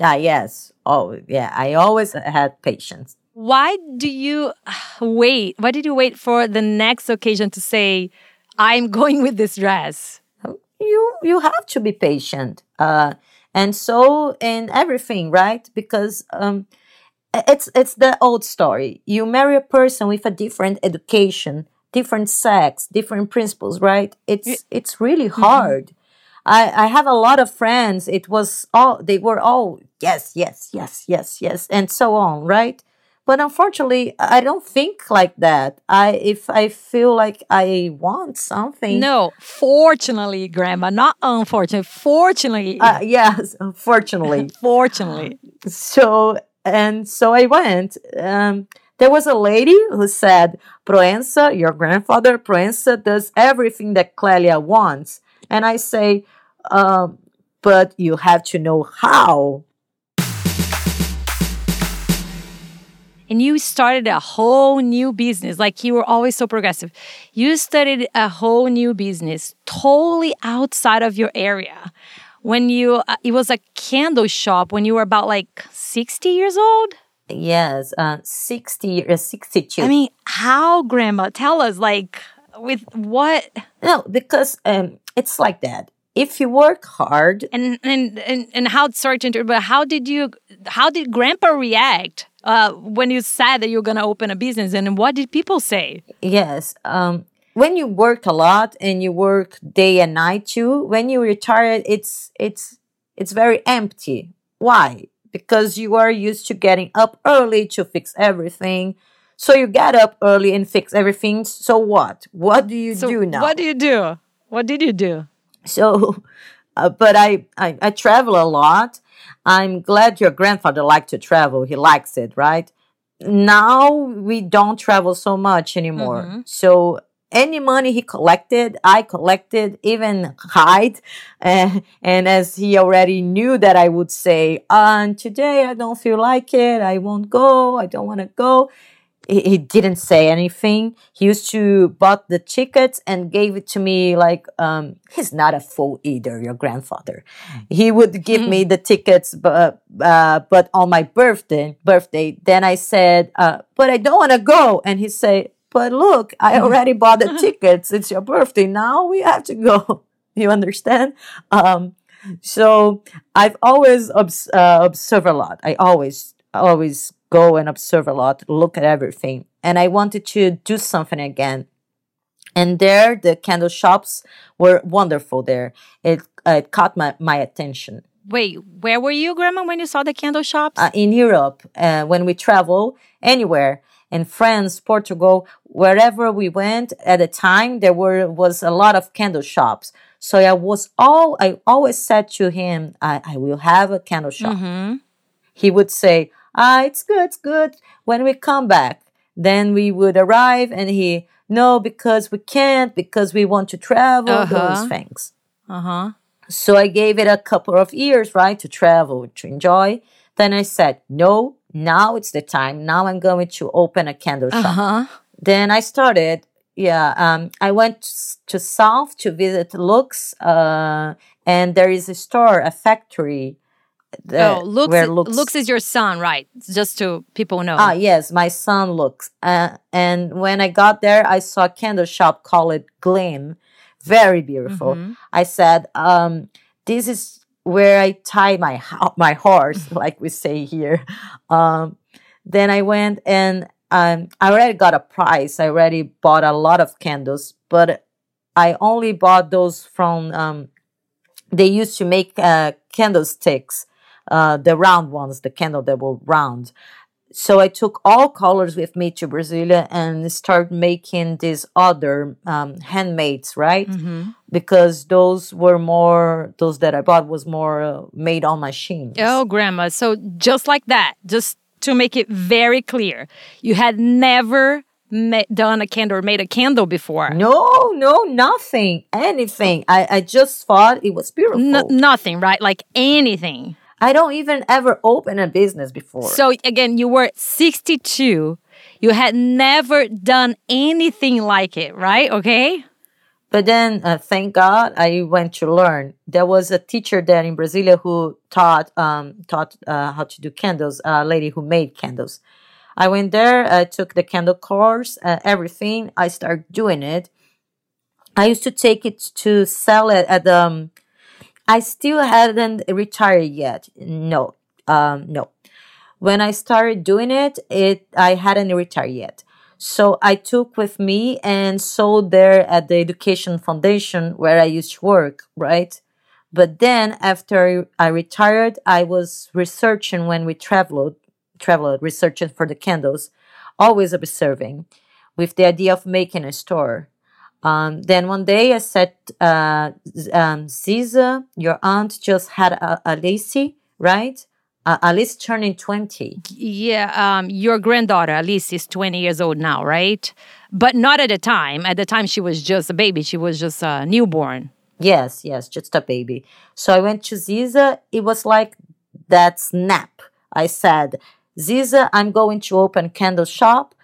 Ah, yes. Oh, yeah. I always had patience. Why do you wait? Why did you wait for the next occasion to say, I'm going with this dress? You you have to be patient. Uh, and so in everything, right? Because um, it's it's the old story. You marry a person with a different education, different sex, different principles, right? It's it's really hard. I, I have a lot of friends. It was all they were all yes, yes, yes, yes, yes, and so on, right? But unfortunately, I don't think like that. I if I feel like I want something, No, fortunately, Grandma, not unfortunately, fortunately, uh, yes, unfortunately. <laughs> fortunately. so and so I went. Um, there was a lady who said, "Proença, your grandfather Proença does everything that Clelia wants," and I say, um, "But you have to know how." And you started a whole new business. Like you were always so progressive. You started a whole new business totally outside of your area. When you uh, it was a candle shop when you were about like 60 years old? Yes, uh, sixty, uh, sixty-two. i mean how grandma? Tell us like with what? No, because um, it's like that. If you work hard, and and and, and how sorry to interrupt but how did you how did grandpa react uh, when you said that you're going to open a business and what did people say Yes. Um, when you work a lot and you work day and night too, when you retire, it's it's it's very empty. Why? Because you are used to getting up early to fix everything. So you get up early and fix everything. So what? What do you so do now? what do you do what did you do So, <laughs> uh, but I, I I travel a lot. I'm glad your grandfather liked to travel. He likes it, right? Now we don't travel so much anymore. So any money he collected, I collected, even hide. <laughs> Uh, and as he already knew that I would say, uh, today I don't feel like it. I won't go. I don't want to go he, didn't say anything. He used to bought the tickets and gave it to me like um he's not a fool either, your grandfather. He would give me <laughs> the tickets but uh but on my birthday birthday then I said uh but I don't want to go and he said but look, I <laughs> already bought the <laughs> tickets. It's your birthday. Now we have to go. You understand? Um so I've always obs- uh, observe a lot. I always always go and observe a lot, look at everything. And I wanted to do something again. And there, the candle shops were wonderful there. It, uh, it caught my, my attention. Wait, where were you, Grandma, when you saw the candle shops? Uh, in Europe, uh, when we travel anywhere, in France, Portugal, wherever we went at the time, there were was a lot of candle shops. So I was all I always said to him, I, I will have a candle shop. He would say, Ah, it's good, it's good. When we come back, then we would arrive and he, no, because we can't, because we want to travel, Uh-huh. those things. Uh huh. So I gave it a couple of years, right, to travel, to enjoy. Then I said, no, now it's the time. Now I'm going to open a candle shop. Uh huh. Then I started. Yeah, um, I went to South to visit Lux, uh, and there is a store, a factory. That- oh, Lux, where Lux, is your son, right? Just to people know. Ah, yes, my son Lux. Uh, and when I got there, I saw a candle shop called Glim. Very beautiful. I said, um, this is where I tie my my horse, <laughs> like we say here. Um, then I went and um, I already got a price. I already bought a lot of candles, but I only bought those from. Um, they used to make uh, candlesticks, uh, the round ones, the candle that were round. So I took all colors with me to Brasilia and started making these other um, handmades, right? Mm-hmm. Because those were more, those that I bought was more uh, made on machines. Oh, grandma. So just like that, just to make it very clear, you had never ma- done a candle or made a candle before. No, no, nothing, anything. I, I just thought it was beautiful. Nothing, right? Like anything. I don't even ever open a business before. So again, you were 62. You had never done anything like it, right? Okay. But then, uh, thank God, I went to learn. There was a teacher there in Brasilia who taught um, taught uh, how to do candles. A lady who made candles. I went there. I took the candle course. Uh, everything. I started doing it. I used to take it to sell it at the. Um, I still hadn't retired yet. No, um, no. When I started doing it, it I hadn't retired yet. So I took with me and sold there at the Education Foundation where I used to work, right? But then after I retired, I was researching when we traveled, traveled researching for the candles, always observing, with the idea of making a store. Um, then one day I said, uh, um, Ziza, your aunt just had a, Alice, right? Uh, Alice turning 20. Yeah, um, your granddaughter, Alice, is 20 years old now, right? But not at the time. At the time, she was just a baby. She was just a newborn. Yes, yes, just a baby. So I went to Ziza. It was like that snap. I said, Ziza, I'm going to open candle shop.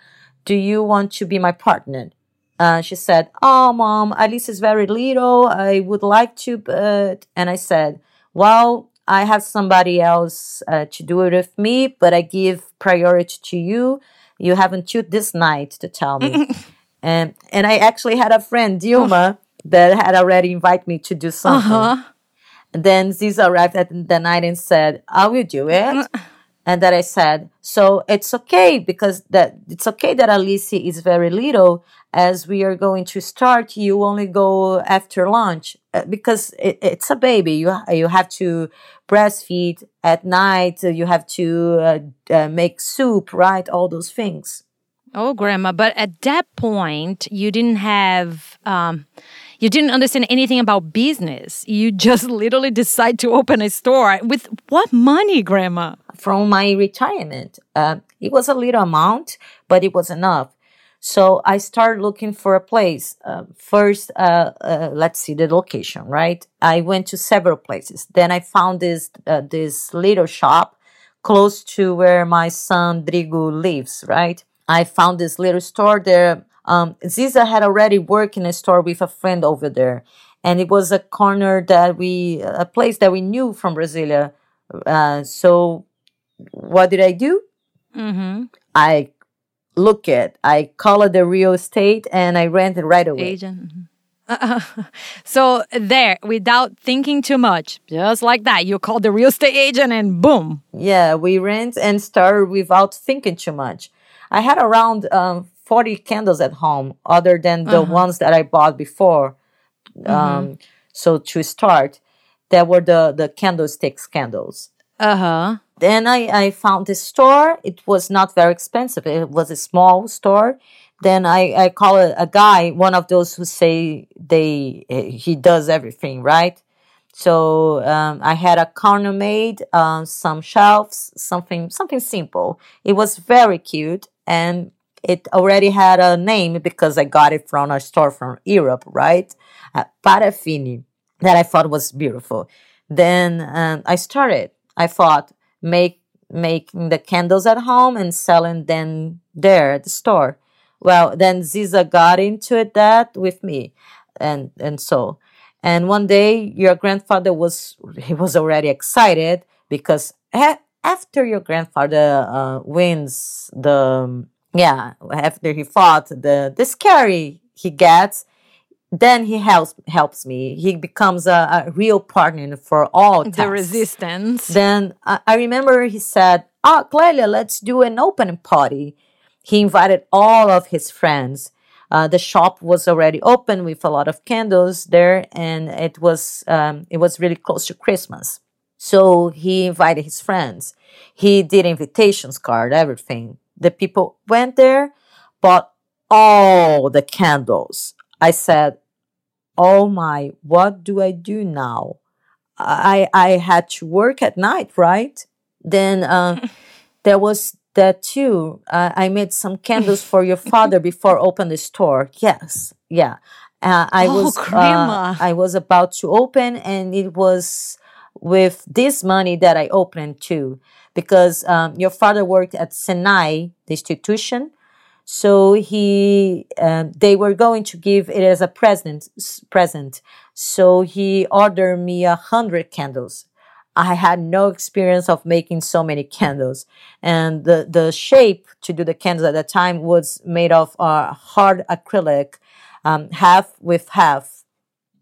Do you want to be my partner? Uh, she said, Oh, mom, Alice is very little. I would like to, but. And I said, Well, I have somebody else uh, to do it with me, but I give priority to you. You have until this night to tell me. <laughs> and and I actually had a friend, Dilma, that had already invited me to do something. Uh-huh. Then Ziza arrived at the night and said, I will do it. and that I said, so it's okay because that it's okay that Alice is very little as we are going to start. You only go after lunch uh, because it, it's a baby. You you have to breastfeed at night. You have to uh, uh, make soup, right? All those things. Oh, grandma. But at that point, you didn't have, um, you didn't understand anything about business. You <laughs> just literally decide to open a store with what money, grandma? From my retirement, uh, it was a little amount, but it was enough. So I started looking for a place. Uh, first, uh, uh, let's see the location, right? I went to several places. Then I found this uh, this little shop close to where my son Drigo lives, right? I found this little store there. Um, Ziza had already worked in a store with a friend over there, and it was a corner that we, a place that we knew from Brasilia. Uh, so, what did I do? Mm-hmm. I look it. I called the real estate and I rented right away. Agent. Uh, <laughs> so there, without thinking too much, just like that, you call the real estate agent and boom. Yeah, we rent and start without thinking too much. I had around um, 40 candles at home, other than the ones that I bought before. Um, so to start, there were the, the candlesticks candles. Uh huh. Then I, I found this store. It was not very expensive. It was a small store. Then I, I call a, a guy, one of those who say they he does everything, right? So um, I had a corner made, uh, some shelves, something something simple. It was very cute, and it already had a name because I got it from a store from Europe, right? Uh, Parafini, that I thought was beautiful. Then um, I started. I thought make making the candles at home and selling them there at the store. Well, then Ziza got into it that with me, and and so, and one day your grandfather was he was already excited because after your grandfather uh, wins the yeah after he fought the the scary he gets then he helps helps me he becomes a, a real partner for all The resistance. Then I, I remember he said, "Ah, Clelia, let's do an opening party." He invited all of his friends. uh, the shop was already open with a lot of candles there, and it was um, it was really close to Christmas. So he invited his friends. He did invitations card, everything. The people went there, bought all the candles. I said, "Oh my, what do I do now?" I I had to work at night, right? Then uh, <laughs> there was that too. Uh, I made some candles for your father <laughs> before open the store. Yes, yeah. Uh, I Oh, was grandma. I was about to open, and it was with this money that I opened too, because um, your father worked at Senai, the institution. So he, uh, they were going to give it as a present. Present. So he ordered me a hundred candles. I had no experience of making so many candles, and the the shape to do the candles at that time was made of uh, hard acrylic, um, half with half.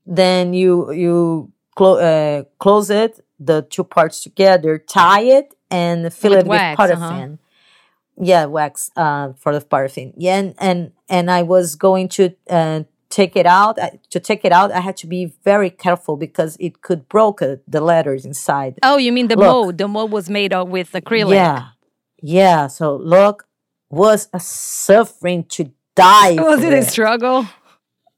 Then you you clo- uh, close it, the two parts together, tie it, and fill With it wax, with uh-huh. Yeah wax uh, for the paraffin yeah and and, and i was going to uh, take it out I, to take it out i had to be very careful because it could broke uh, the letters inside Oh, you mean the Look. mold? The mold was made of with acrylic. yeah yeah so look was a suffering to die <laughs> Was it a struggle?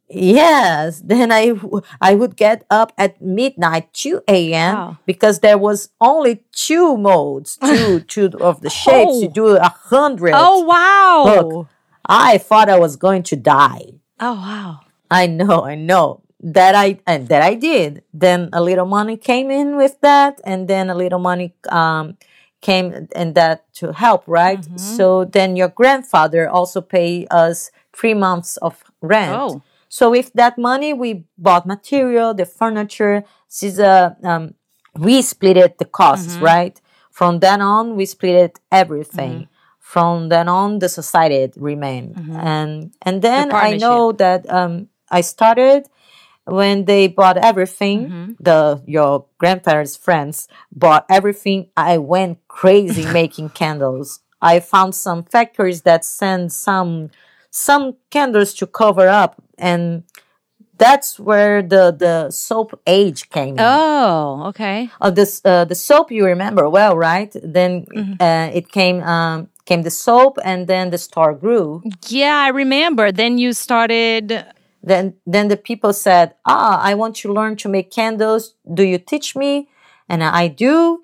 Yes. Then I w- I would get up at midnight, 2 a.m. Wow. because there was only two modes, <laughs> two two of the shapes. You Oh. do a hundred. Oh wow! Look. I thought I was going to die. Oh wow! I know, I know. That I and that I did. Then a little money came in with that, and then a little money um came and that to help, right? Mm-hmm. So then your grandfather also paid us three months of rent. Oh. So with that money, we bought material, the furniture. This is a um, we split it the costs, Mm-hmm. right? From then on, we split it everything. From then on, the society remained, and and then I know that um, I started when they bought everything. The your grandparents' friends bought everything. I went crazy <laughs> making candles. I found some factories that send some some candles to cover up and that's where the the soap age came in. Oh, okay. Uh, this uh, the soap you remember well, right? Then Mm-hmm. uh, it came um, came the soap, and then the star grew. Yeah, I remember. Then you started. Then then the people said, "Ah, I want to learn to make candles. Do you teach me?" And I do.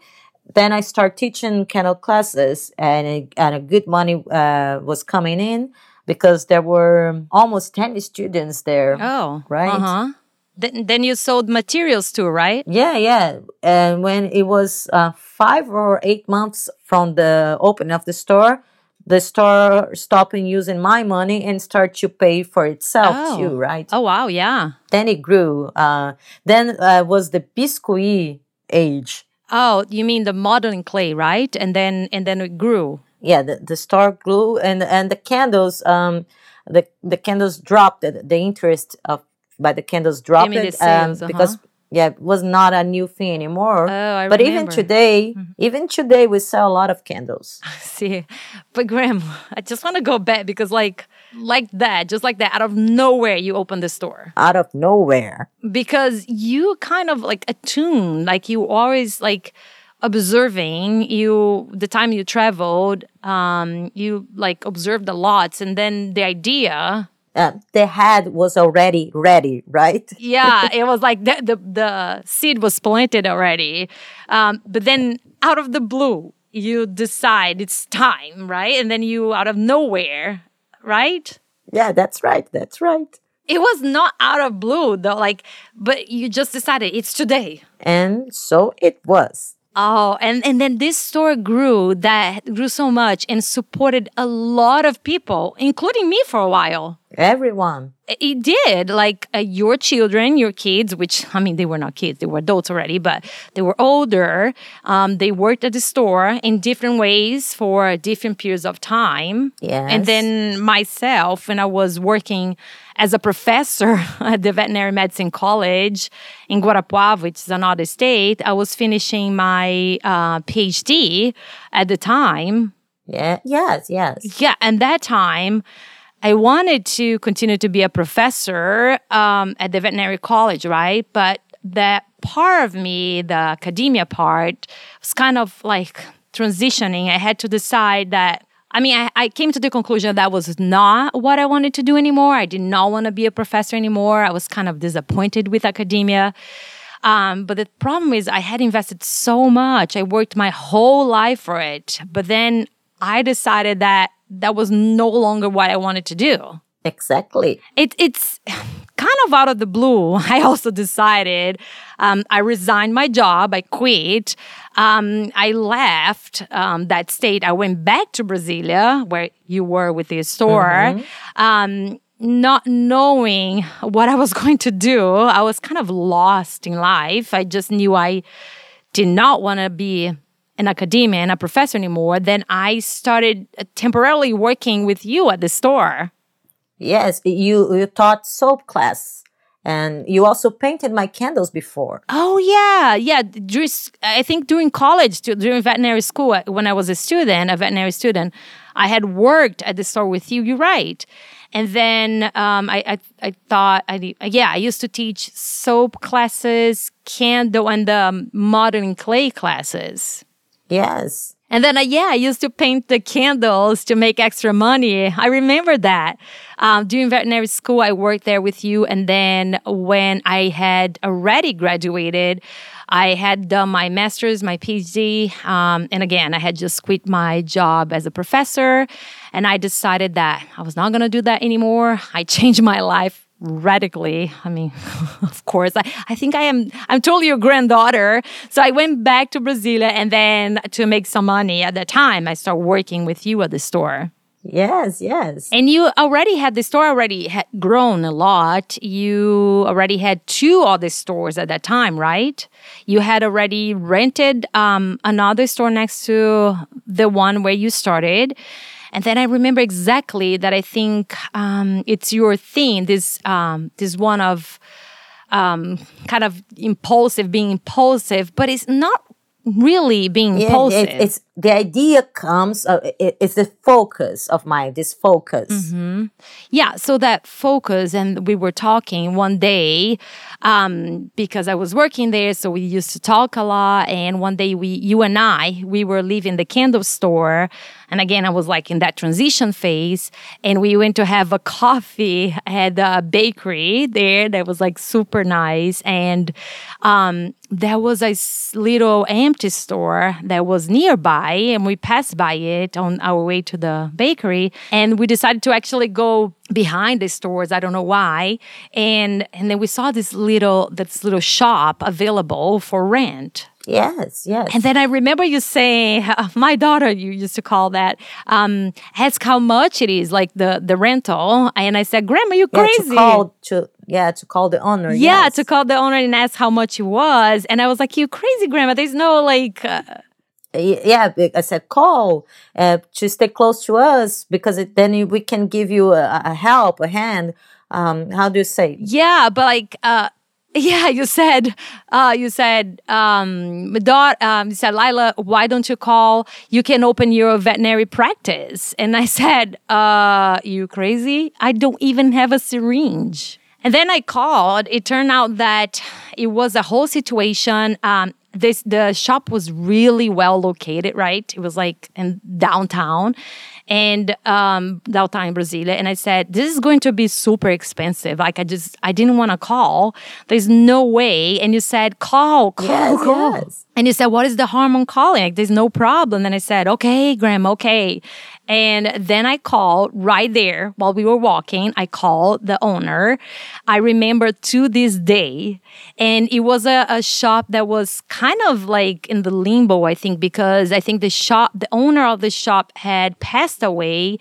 Then I start teaching candle classes, and it- and a good money uh, was coming in because there were almost ten students there. Oh, Right. Uh huh. Then, then you sold materials too, right? Yeah, yeah. And when it was uh, five or eight months from the opening of the store, the store stopped using my money and start to pay for itself Oh. too, right? Oh wow, yeah. Then it grew. Uh, then uh, was the biscuit age. Oh, you mean the modeling clay, right? And then and then it grew. Yeah, the, the store grew, and and the candles, um, the the candles dropped. The, the interest of by the candles dropped mean the um, uh-huh. because yeah, it was not a new thing anymore. Oh, I but even remember. Mm-hmm. today, even today, we sell a lot of candles. <laughs> See, but Graham, <laughs> I just want to go back because like like that, just like that, out of nowhere, you opened the store out of nowhere. because you kind of like attuned, like you always like observing you the time you traveled um you like observed a lot and then the idea Uh, the head was already ready, right? <laughs> yeah it was like the, the the seed was planted already um but then out of the blue you decide it's time right and then you out of nowhere right Yeah, that's right. That's right. it was not out of blue though like but you just decided it's today And so it was. Oh, and, and then this store grew that grew so much and supported a lot of people, including me for a while. Everyone. It did. Like uh, your children, your kids, which I mean, they were not kids, they were adults already, but they were older. Um, they worked at the store in different ways for different periods of time. Yes. And then myself, when I was working as a professor <laughs> at the veterinary medicine college in Guarapuava, which is another state, I was finishing my uh, PhD at the time. Yeah. Yes. Yes. Yeah, and that time, I wanted to continue to be a professor um, at the veterinary college, right? But that part of me, the academia part, was kind of like transitioning. I had to decide that. I mean, I, I came to the conclusion that was not what I wanted to do anymore. I did not want to be a professor anymore. I was kind of disappointed with academia. Um, but the problem is, I had invested so much. I worked my whole life for it. But then I decided that that was no longer what I wanted to do. Exactly. It, it's kind of out of the blue. <laughs> I also decided um, I resigned my job, I quit. Um, I left um, that state. I went back to Brasilia, where you were with the store. Mm-hmm. Um, not knowing what I was <laughs> going to do, I was kind of lost in life. I just knew I did not want to be an academia and a professor anymore. Then I started uh, temporarily working with you at the store. Yes, you you taught soap class. And you also painted my candles before. Oh yeah, yeah. During, I think during college, during veterinary school, uh, when I was a student, a veterinary student, I had worked at the store with you. You're right. And then um, I, I, I thought, I, yeah, I used to teach soap classes, candle, and the um, modeling clay classes. Yes. And then, uh, yeah, I used to paint the candles to make extra money. I remember that. Um, during veterinary school, I worked there with you. And then when I had already graduated, I had done my master's, my PhD. Um, and again, I had just quit my job as a professor. And I decided that I was not going to do that anymore. I <laughs> changed my life radically. I mean, <laughs> of course, I, I think I am, I'm totally your granddaughter. So I went back to Brazil and then to make some money at the time, I started working with you at the store. Yes, yes. And you already had the store already had grown a lot. You already had two other stores at that time, right? You had already rented um, another store next to the one where you started. And then I remember exactly that I think um, it's your theme, this um, this one of um, kind of impulsive, being impulsive, but it's not really being yeah. It, it's the idea comes. Uh, it, it's the focus of my this focus. Mm-hmm. Yeah, so that focus, and we were talking one day um, because I was working there, so we used to talk a lot. And one day, we, you and I, we were leaving the candle store, and again, I was like in that transition phase, and we went to have a coffee at a bakery there that was like super nice, and um, there was a little empty store that was nearby and we passed by it on our way to the bakery and we decided to actually go behind the stores i don't know why and and then we saw this little this little shop available for rent Yes, yes. And then I remember you saying, <laughs> my daughter, you used to call that, um, ask how much it is, like the the rental. And I said, Grandma, you crazy? To call to yeah to call the owner. Yeah, yes. to call the owner and ask how much it was. And I was like, you crazy, Grandma? There's no like. Uh, yeah i said call uh, to stay close to us because it, then we can give you a, a help a hand um, how do you say yeah but like uh, <laughs> yeah you said uh, you said um, daughter, um, you said Laila why don't you call you can open your veterinary practice and i said uh, you crazy i don't even have a syringe and then I called. It turned out that it was a whole situation. Um, this the shop was really well located, right? It was like in downtown and um, downtown in Brasilia. And I said, this is going to be super expensive. Like I just I didn't want to call. There's no way. And you said, call, call, yes, call. Yes. And you said, what is the harm on calling? Like, there's no problem. And I said, okay, Graham, okay. And then I called right there while we were walking. I called the owner. I remember to this day. And it was a, a shop that was kind of like in the limbo, I think, because I think the shop, the owner of the shop had passed away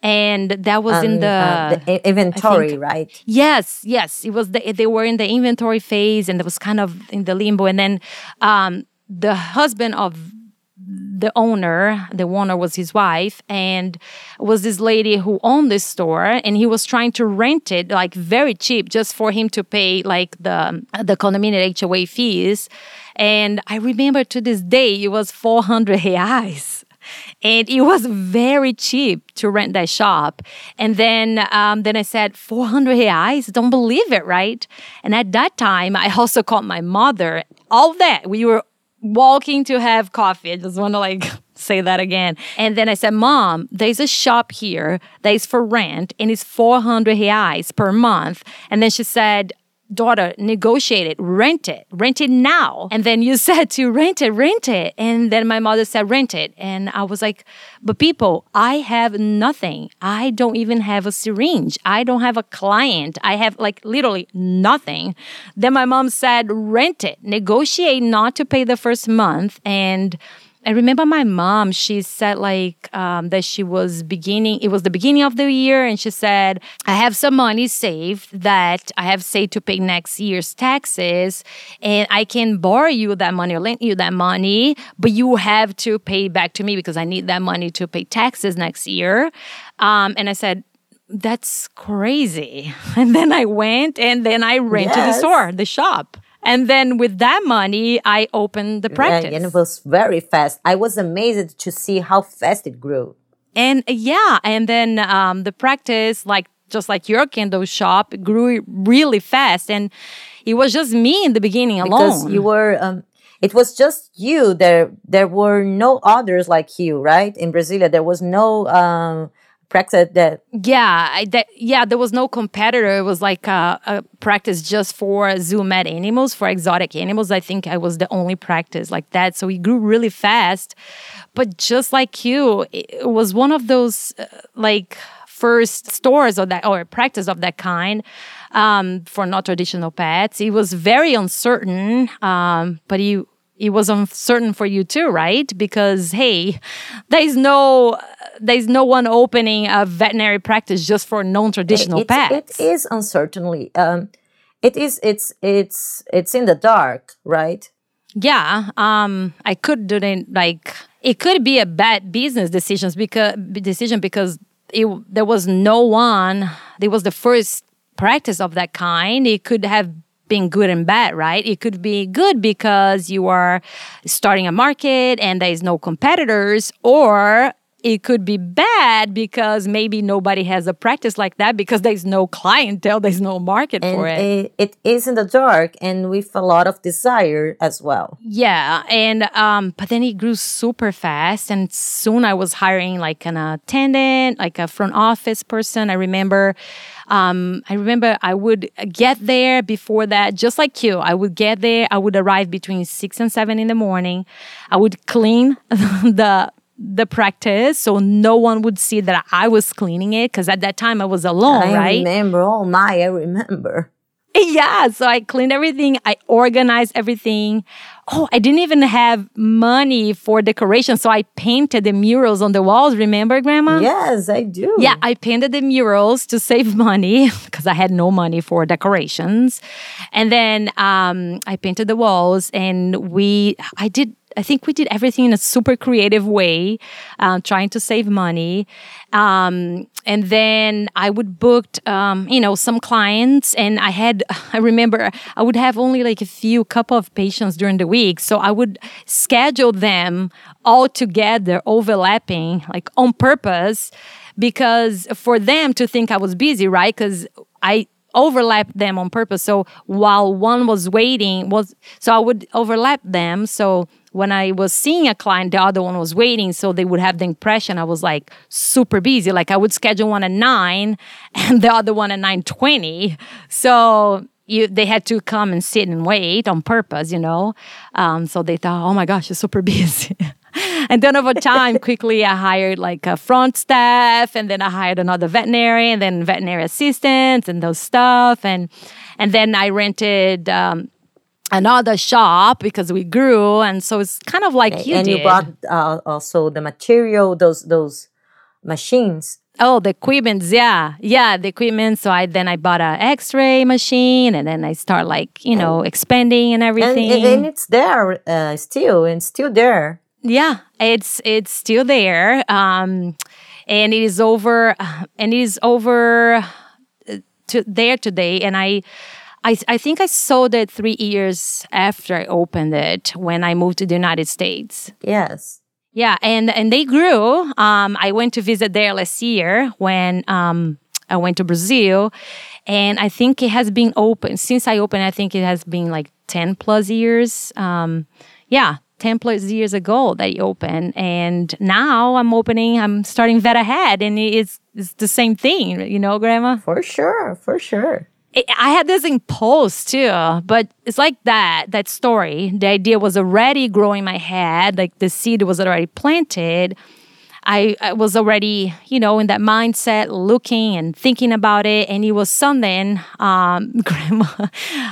and that was um, in the, uh, the inventory, think, right? Yes, yes. It was the, they were in the inventory phase, and it was kind of in the limbo. And then um, the husband of the owner, the owner was his wife, and was this lady who owned this store, and he was trying to rent it like very cheap, just for him to pay like the the condominium HOA fees. And I remember to this day, it was four hundred reais. and it was very cheap to rent that shop. And then, um, then I said, 400 reais? Don't believe it, right? And at that time, I also called my mother. All that we were walking to have coffee. I just want to like <laughs> say that again. And then I said, Mom, there's a shop here that is for rent and it's 400 reais per month. And then she said, daughter, negotiate it, rent it, rent it now. And then you <laughs> said to rent it, rent it. And then my mother said, rent it. And I was like, but people, I have nothing. I don't even have a syringe. I don't have a client. I have like literally nothing. Then my mom said, rent it, negotiate not to pay the first month. And I remember my mom, she said like um, that she was beginning, it was the beginning of the year, and she said, I have some money saved that I have saved to pay next year's taxes, and I can borrow you that money or lend you that money, but you have to pay back to me because I need that money to pay taxes next year. Um, and I said, that's crazy. <laughs> And then I went and then I rented yes. the store, the shop. And then with that money, I opened the practice. and it was very fast. I was amazed to see how fast it grew. And yeah, and then um, the practice, like just like your candle shop, grew really fast. And it was just me in the beginning alone. Because you were, um, it was just you. There, there were no others like you, right? In Brasilia, there was no um, practice that? Yeah I, that, yeah there was no competitor. It was like a, a, practice just for zoo med animals for exotic animals. I think i was the only practice like that. So we grew really fast. But just like you it was one of those uh, like first stores or that or practice of that kind um, for not traditional pets. It was very uncertain um, but you it was uncertain for you too, right? Because hey, there's no there's no one opening a veterinary practice just for non-traditional it, pets. It is uncertainly. Um, it is. It's. It's. It's in the dark, right? Yeah. Um. I could do it like it could be a bad business decisions because decision because it, there was no one. It was the first practice of that kind. It could have being good and bad, right? It could be good because you are starting a market and there is no competitors, or it could be bad because maybe nobody has a practice like that because there's no clientele, there's no market and for it. It is in the dark and with a lot of desire as well. Yeah, and um, but then it grew super fast, and soon I was hiring like an attendant, like a front office person. I remember um, I remember I would get there before that, just like you. I would get there. I would arrive between six and seven in the morning. I would clean <laughs> the the practice so no one would see that I was cleaning it because at that time I was alone, I right? remember. Oh my, I remember. <laughs> Yeah, so I cleaned everything, I organized everything. Oh, I didn't even have money for decoration, so I painted the murals on the walls. Remember, Grandma? Yes, I do. Yeah, I painted the murals to save <laughs> money because I had no money for decorations. And then um, I painted the walls, and we, I did I think we did everything in a super creative way, uh, trying to save money. Um, and then I would book, um, you know, some clients, and I had, <laughs> I remember, I would have only like a few couple of patients during the week, so I would schedule them all together, overlapping, like on purpose, because for them to think I was busy, right? Because I overlap them on purpose. So while one was waiting, was so I would overlap them. So when I was seeing a client, the other one was waiting, so they would have the impression I was like super busy. Like I would schedule one at nine <laughs> and the other one at nine twenty. So you, they had to come and sit and wait on purpose, you know. Um, so they thought, oh my gosh, you're super <laughs> busy. And then over time, quickly I hired like a front staff, and then I hired another veterinary, and then veterinary assistants and those stuff, and and then I rented. Um, another shop because we grew and so it's kind of like you and did. you bought uh, also the material those those machines oh the equipment yeah yeah the equipment so i then i bought a x-ray machine and then i start like you know and, expanding and everything and, and it's there uh, still and still there yeah it's it's still there um and it is over and it is over uh, to there today and i I, I think I sold it three years after I opened it when I moved to the United States. Yes. Yeah, and and they grew. Um, I went to visit there last year when um, I went to Brazil, and I think it has been open since I opened. I think it has been like ten plus years. Um, yeah, 10 plus years ago that he opened and now i'm opening i'm starting vet ahead and it's, it's the same thing you know grandma For sure, for sure. I had this impulse too, but it's like that that story. The idea was already growing in my head, like the seed was already planted. I, I was already, you know, in that mindset, looking and thinking about it. And it was something, um, <laughs> Grandma.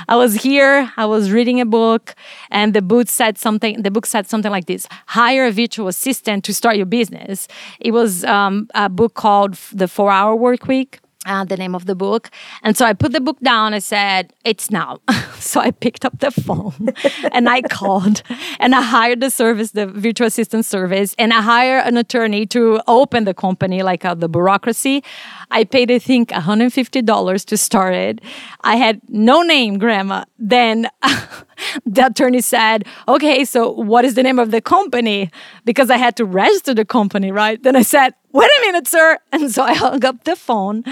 I was here, I was reading a book, and the book said something. The book said something like this: hire a virtual assistant to start your business. It was um, a book called The Four Hour Work Week uh, the name of the book. And so I put the book down. I said, it's now. <laughs> so I picked up the phone <laughs> and I called and I hired the service, the virtual assistant service, and I hired an attorney to open the company, like uh, the bureaucracy. I paid, I think, $150 to start it. I had no name, Grandma. Then <laughs> the attorney said, okay, so what is the name of the company? Because I had to register the company, right? Then I said, wait a minute, sir. <laughs> And so I hung up the phone.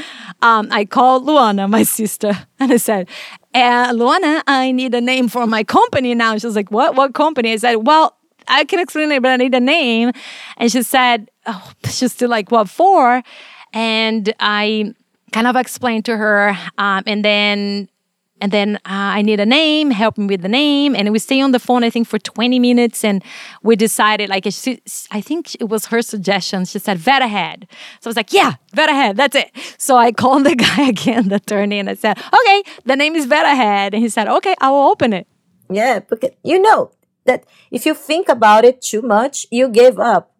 Um, I called Luana, my sister, <laughs> and I said, uh, Luana, I need a name for my company now. She was like, what? What company? I said, well, I can explain it, but I need a name. And she said, oh, <laughs> she's still like, what for? And I kind of explained to her. Um, and then and then uh, I need a name, help me with the name. And we stay on the phone, I think, for 20 minutes. And we decided, like, I think it was her suggestion. She said, vet ahead. So I was like, yeah, vet ahead. That's it. So I called <laughs> the guy again, the attorney, and I said, okay, the name is vet ahead. And he said, okay, I will open it. Yeah, because you know that if you think about it too much, you give up.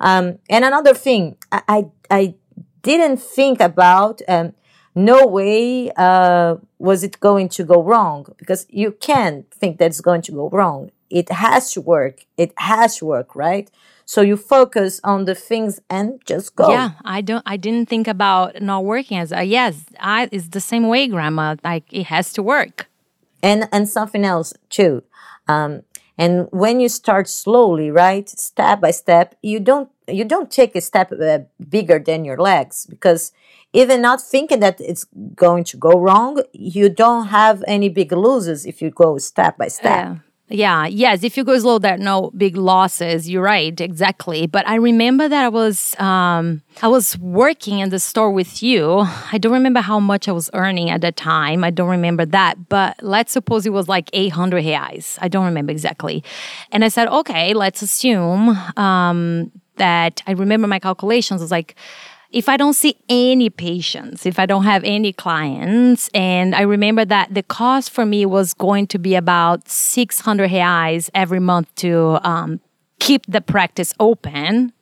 Um, and another thing, I, I, I didn't think about, um, no way uh, was it going to go wrong because you can't think that it's going to go wrong. It has to work. It has to work, right? So you focus on the things and just go. Yeah, I don't. I didn't think about not working as. Uh, yes, I. It's the same way, Grandma. Like it has to work. And and something else too. Um, and when you start slowly, right, step by step, you don't you don't take a step uh, bigger than your legs because even not thinking that it's going to go wrong, you don't have any big losses if you go step by step. Yeah. Yeah, yes. If you go slow, there are no big losses. You're right, exactly. But I remember that I was um, I was working in the store with you. I don't remember how much I was earning at the time. I don't remember that. But let's suppose it was like 800 reais. I don't remember exactly. And I said, okay, let's assume um, that I remember my calculations. was like if I don't see any patients, if I don't have any clients, and I remember that the cost for me was going to be about 600 reais every month to um, keep the practice open.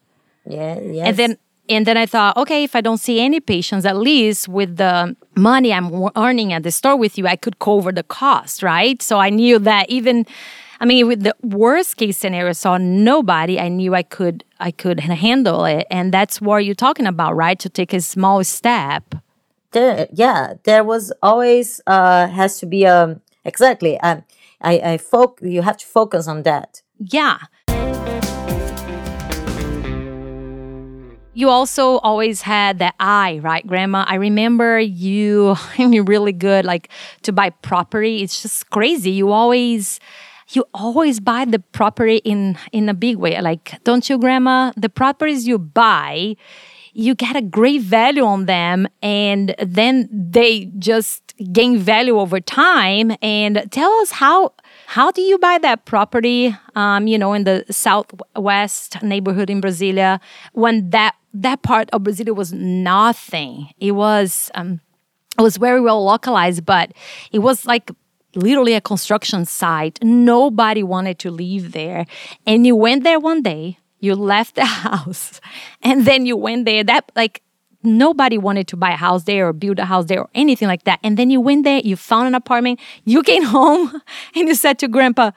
Yeah, yes. And then and then I thought, okay, if I don't see any patients, at least with the money I'm earning at the store with you, I could cover the cost, right? So I knew that even I mean, with the worst case scenario, saw nobody. I knew I could I could handle it, and that's what you're talking about, right? To take a small step. There, yeah, there was always uh, has to be a um, exactly. Um, I I folk. You have to focus on that. Yeah. You also always had that eye, right, Grandma? I remember you. <laughs> I mean, really good, like to buy property. It's just crazy. You always you always buy the property in in a big way. Like don't you grandma? The properties you buy you get a great value on them and then they just gain value over time. And tell us how how do you buy that property um, you know in the southwest neighborhood in brasilia when that that part of brasilia was nothing? It was um, it was very well localized but it was like literally a construction site. Nobody wanted to live there. And you went there one day, you left the <laughs> house, and then you went there. That, like, nobody wanted to buy a house there or build a house there or anything like that. And then you went there, you found an apartment, you came <laughs> home, and you said to grandpa,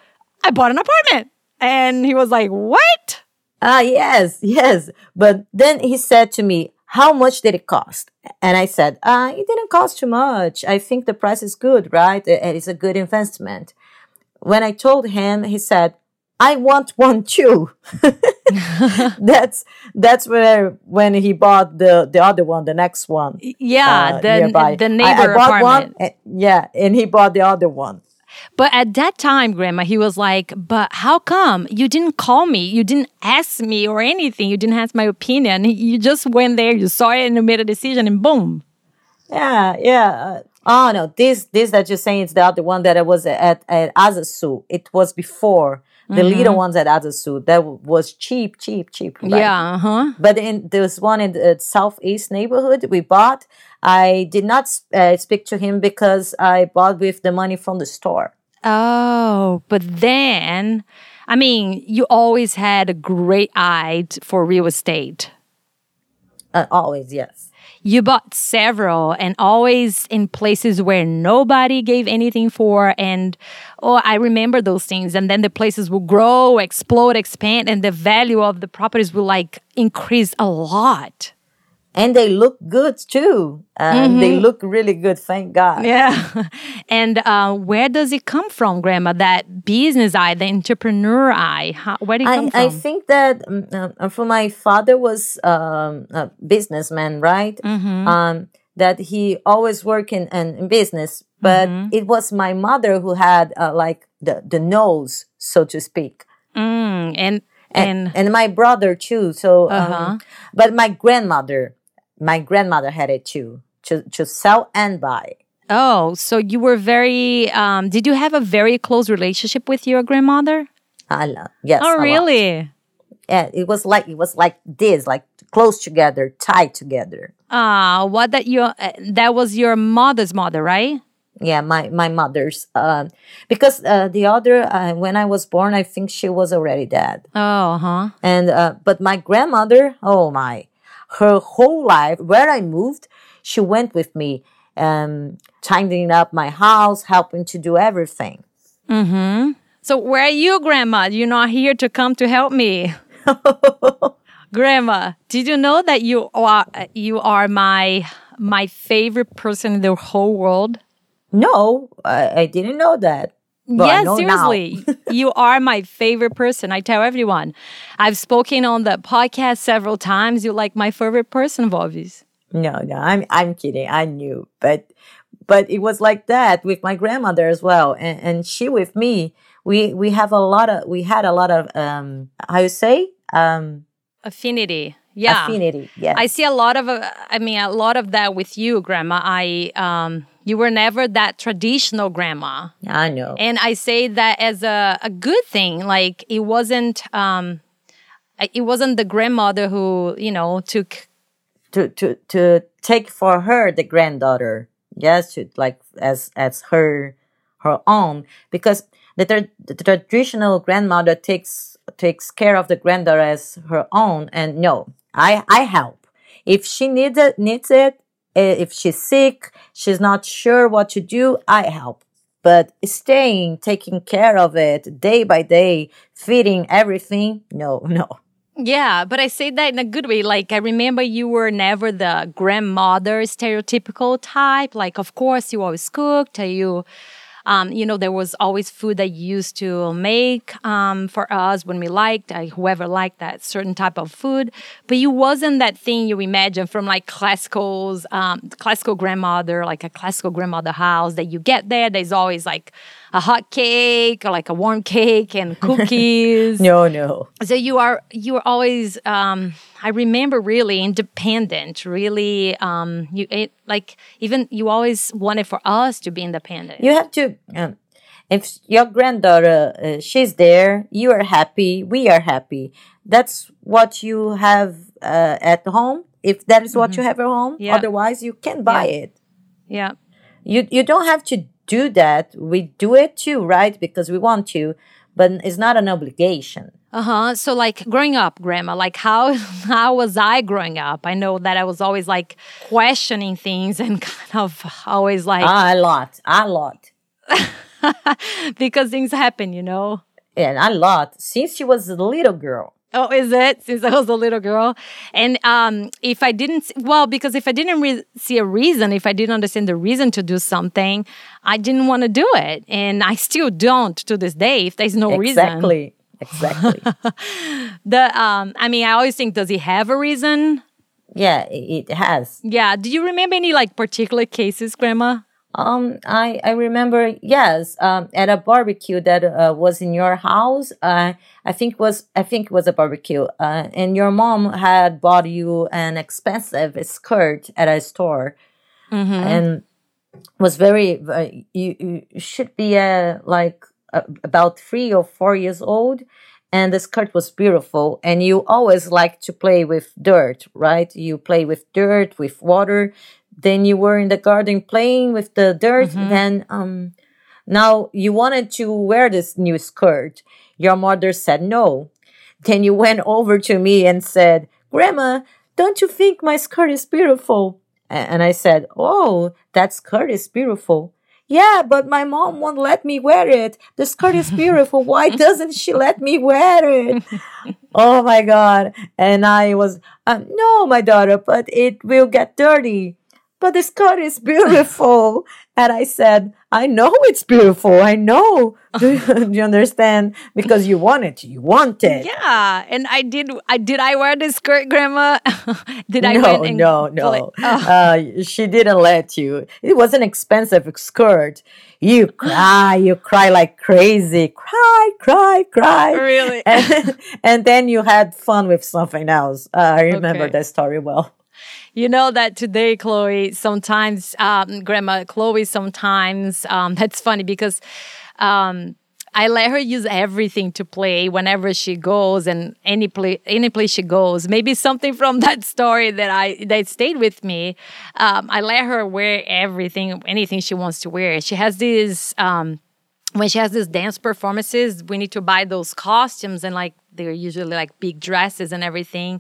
I bought an apartment. And he was like, What? Ah, yes, yes. But then he said to me, how much did it cost? And I said, uh, it didn't cost too much. I think the price is good, right? It is a good investment. When I told him, he said, I want one too. <laughs> that's that's where when he bought the the other one, the next one. Yeah, uh, the nearby. the neighbor I, bought apartment. one. Yeah, and he bought the other one. But at that time, Grandma, he was like, "But how come you didn't call me? You didn't ask me or anything. You didn't ask my opinion. You just went there, you saw it, and you made a decision, and boom." Yeah, yeah. Uh, oh no, this this that you're saying is the other one that I was at at Asa Sul. It was before the little ones at Asa Sul. That w- was cheap, cheap, cheap. right? Yeah, uh huh. But in there's one in the southeast neighborhood we bought. I did not uh, speak to him because I bought with the money from the store. Oh, but then, I mean, you always had a great eye for real estate. Uh, always, yes. You bought several and always in places where nobody gave anything for. And oh, I remember those things. And then the places will grow, explode, expand, and the value of the properties will like increase a lot. And they look good too. Um, They look really good, thank God. Yeah. <laughs> and uh, where does it come from, Grandma? That business eye, the entrepreneur eye. How, where did it come I, from? I think that um, for my father was um, a businessman, right? Mm-hmm. Um, that he always worked in, in, in business, but Mm-hmm. it was my mother who had uh, like the, the nose, so to speak. Mm, and and, and and my brother too. So, um, Uh-huh. but my grandmother, my grandmother had it too to to sell and buy. oh, so you were very. Um, did you have a very close relationship with your grandmother? I love, yes. Oh, lot. really? Yeah, it was like it was like this, like close together, tied together. Ah, what that your uh, that was your mother's mother, right? Yeah, my my mother's. Um, because uh, the other, uh, when I was born, I think she was already dead. Oh, huh. And uh, but my grandmother, oh my, her whole life, where I moved, she went with me, um, tidying up my house, helping to do everything. So where are you, Grandma? You're not here to come to help me. <laughs> Grandma, did you know that you are you are my my favorite person in the whole world? No, I, I didn't know that. I yes, seriously. <laughs> you are my favorite person. I tell everyone. I've spoken on the podcast several times. You're like my favorite person, Vovis. No, no, I'm I'm kidding. I knew, but but it was like that with my grandmother as well, and and she with me. We we have a lot of we had a lot of um how you say um Affinity. Yeah. affinity. Yes, I see a lot of, uh, I mean, a lot of that with you, Grandma. I, um, you were never that traditional grandma, I know. and I say that as a, a good thing. Like it wasn't, um, it wasn't the grandmother who, you know, took. to to to take for her the granddaughter yes to like as as her her own because the, tra- the traditional grandmother takes takes care of the granddaughter as her own and no i i help if she needs it needs it if she's sick she's not sure what to do i help but staying taking care of it day by day feeding everything no <laughs> no Yeah, but I say that in a good way. Like, I remember you were never the grandmother stereotypical type. Like, of course, you always cooked. You, um, you know, there was always food that you used to make um, for us when we liked, uh, whoever liked that certain type of food. But you wasn't that thing you imagine from like classicals, um, classical grandmother, like a classical grandmother house that you get there. There's always like a hot cake or like a warm cake and <laughs> cookies. No no. So you are you are always um i remember really independent really um you it, like even you always wanted for us to be independent. You have to um, if your granddaughter uh, she's there you are happy we are happy. That's what you have uh, at home. If that is what you have at home Yeah. otherwise you can buy Yeah. it. Yeah. You you don't have to do that we do it too right? Because we want to but it's not an obligation. Uh-huh. So like growing up grandma like how <laughs> how was i growing up? I know that i was always like questioning things and <laughs> kind of always like Ah, a lot a lot. <laughs> Because things happen you know? And a lot. Since she was a little girl Oh, is it? Since I was a little girl, and um, if I didn't, well, because if I didn't re- see a reason, if I didn't understand the reason to do something, I didn't want to do it, and I still don't to this day. If there's no reason, exactly exactly. <laughs> the um, I mean, I always think, does he have a reason? yeah, it has. Yeah. Do you remember any like particular cases, Grandma? Um, I I remember yes, um, at a barbecue that uh, was in your house. Uh, I think was I think it was a barbecue. Uh, and your mom had bought you an expensive skirt at a store, and was very. Uh, you, you should be uh, like uh, about three or four years old, and the skirt was beautiful. And you always like to play with dirt, right? You play with dirt, with water. Then you were in the garden playing with the dirt. Then um, now you wanted to wear this new skirt. Your mother said no. Then you went over to me and said, Grandma, don't you think my skirt is beautiful? And I said, Oh, that skirt is beautiful. Yeah, but my mom won't let me wear it. The skirt is beautiful. Why <laughs> doesn't she let me wear it? oh my God. And I was, um, no, my daughter, but it will get dirty. But the skirt is beautiful. <laughs> and I said, I know it's beautiful. I know. <laughs> Do you, do you understand? Because you want it. You want it. Yeah, and I did. I did. I wear the skirt, Grandma. <laughs> did I? no, no, no. Oh. Uh, she didn't let you. It was an expensive skirt. You cry, you cry like crazy. Cry, cry, cry. Really? And, and then you had fun with something else. Uh, I remember Okay. that story well. You know that today, Chloe, sometimes, um, Grandma Chloe, sometimes, um, <laughs> that's funny because um, I let her use everything to play whenever she goes and any place, any place she goes. Maybe something from <laughs> that story that I that stayed with me. Um, I let her wear everything, anything she wants to wear. She has these. Um, when she has these dance performances, we need to buy those costumes and like they're usually like big dresses and everything.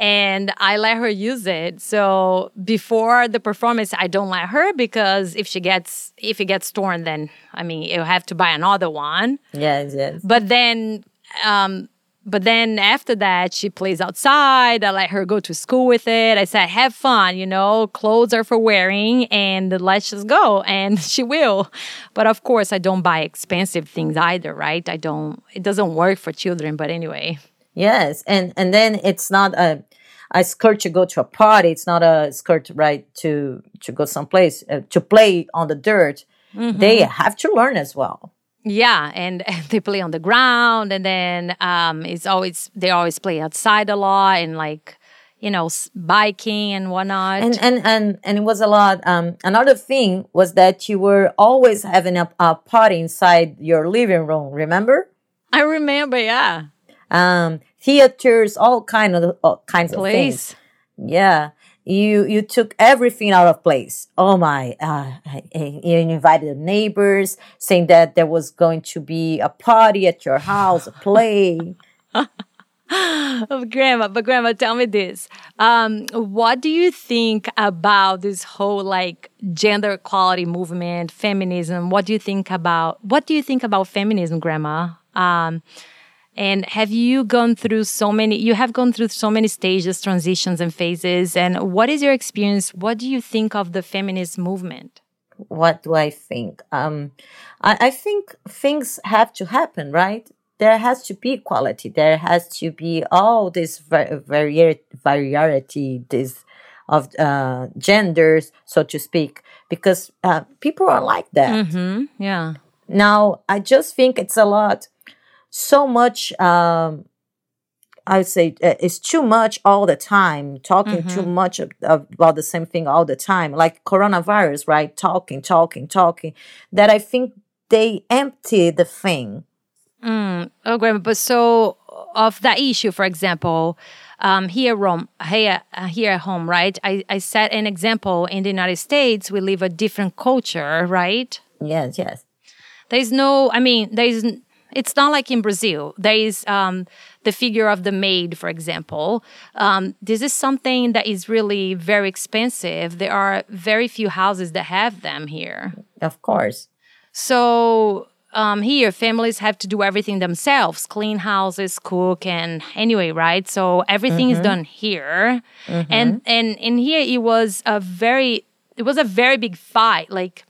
And I let her use it. So before the performance, I don't let her because if she gets if it gets torn, then I mean you'll have to buy another one. Yes, yes. But then um but then after that she plays outside. I let her go to school with it. I said, have fun, you know, clothes are for wearing and let's just go. And <laughs> she will. But of course I don't buy expensive things either, right? I don't it doesn't work for children, but anyway. Yes, and and then it's not a a skirt to go to a party. It's not a skirt right to to go someplace uh, to play on the dirt. They have to learn as well. Yeah, <laughs> and they play on the ground, and then um, it's always they always play outside a lot, and like you know s- biking and whatnot. And and and and it was a lot. Um, another thing was that you were always having a, a party inside your living room. Remember? I remember, yeah, Um, theaters, all kind of all kinds of things. place. Yeah. You you took everything out of place. Oh my! Uh, you invited neighbors, saying that there was going to be a party at your house, a play. <laughs> Oh, grandma, but grandma, tell me this. Um, what do you think about this whole like gender equality movement, feminism? What do you think about what do you think about feminism, grandma? Um, and have you gone through so many you have gone through so many stages, transitions and phases, and what is your experience? What do you think of the feminist movement? what do I think? Um, I, I think things have to happen, right? There has to be equality. There has to be all this va- vari- variety, this of uh, genders, so to speak, because uh, people are like that. hmm Yeah. Now, I just think it's a lot, so much. Um, I would say uh, it's too much all the time, talking too much of, of- about the same thing all the time, like coronavirus, right? Talking, talking, talking. That I think they empty the thing. Mm, oh, grandma. But so of that issue, for example, um, here, Rome, here, uh, here at home, right? I, I set an example. In the United States, we live a different culture, right? Yes, yes. There's no, I mean, there's, it's not like in Brazil. There is um, the figure of the maid, for example. Um, this is something that is really very expensive. There are very few houses that have them here. Of course. So um, here, families have to do everything themselves clean houses, cook, and anyway, right? So everything is done here. And, and, and here it was a very, it was a very big fight. Like,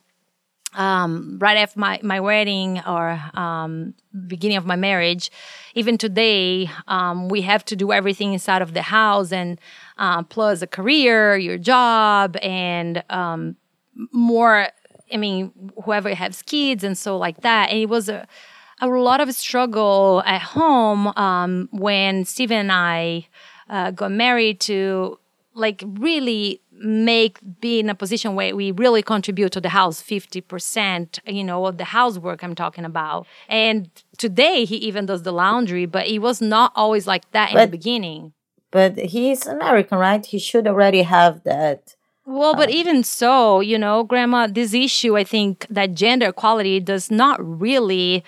um, right after my, my wedding or um, beginning of my marriage, even today, um, we have to do everything inside of the house and uh, plus a career, your job, and um, more. I mean, whoever has kids and so like that. And it was a, a lot of struggle at home um, when Steven and I uh, got married to like really make be in a position where we really contribute to the house 50% you know of the housework i'm talking about. And today he even does the laundry but it was not always like that but, in the beginning. but he's american right? He should already have that well, but uh, even so, you know, grandma, this issue, I think that gender equality does not really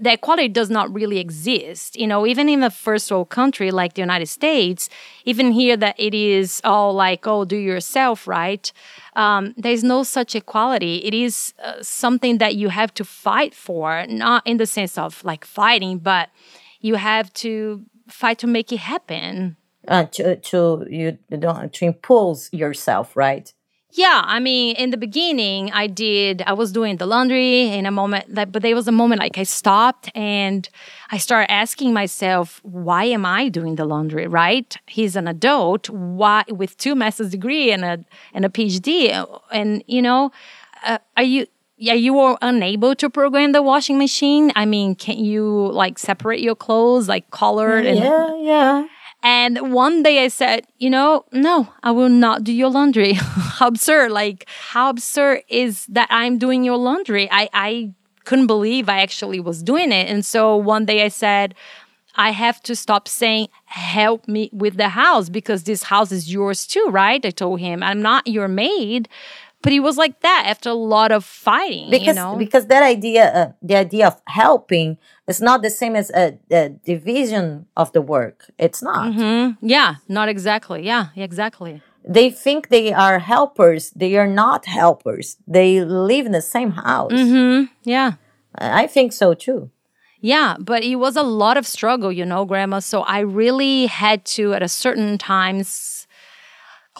that equality does not really exist. You know, even in a first world country like the United States, even here that it is all like, oh, do yourself, right? Um, there's no such equality. It is uh, something that you have to fight for, not in the sense of like fighting, but you have to fight to make it happen. Uh, to to you don't to impose yourself, right? Yeah, I mean, in the beginning, I did. I was doing the laundry in a moment, that, but there was a moment like I stopped and I started asking myself, why am I doing the laundry? Right? He's an adult, why with two master's degree and a and a PhD, and you know, uh, are you? Yeah, you were unable to program the washing machine. I mean, can you like separate your clothes, like colored? And, yeah, yeah. And one day I said, you know, no, I will not do your laundry. <laughs> how absurd. Like, how absurd is that I'm doing your laundry? I, I couldn't believe I actually was doing it. And so one day I said, I have to stop saying, help me with the house because this house is yours too, right? I told him, I'm not your maid but he was like that after a lot of fighting because you know? because that idea uh, the idea of helping is not the same as a, a division of the work. It's not. Mm-hmm. yeah not exactly. Yeah exactly. They think they are helpers. They are not helpers. They live in the same house. Mm-hmm. yeah. I think so too. Yeah, but it was a lot of struggle, you know, grandma. So I really had to, at a certain times,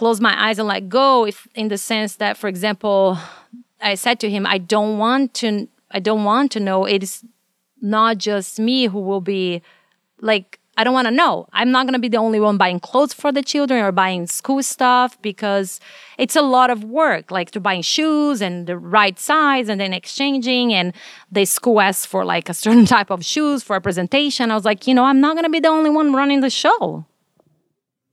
close my eyes and let go if in the sense that for example i said to him i don't want to i don't want to know. It's not just me who will be like i don't want to know. I'm not going to be the only one buying clothes for the children or buying school stuff because it's a lot of work like to buying shoes and the right size and then exchanging and the school asks for like a <laughs> certain type of shoes for a presentation. I was like you know i'm not going to be the only one running the show.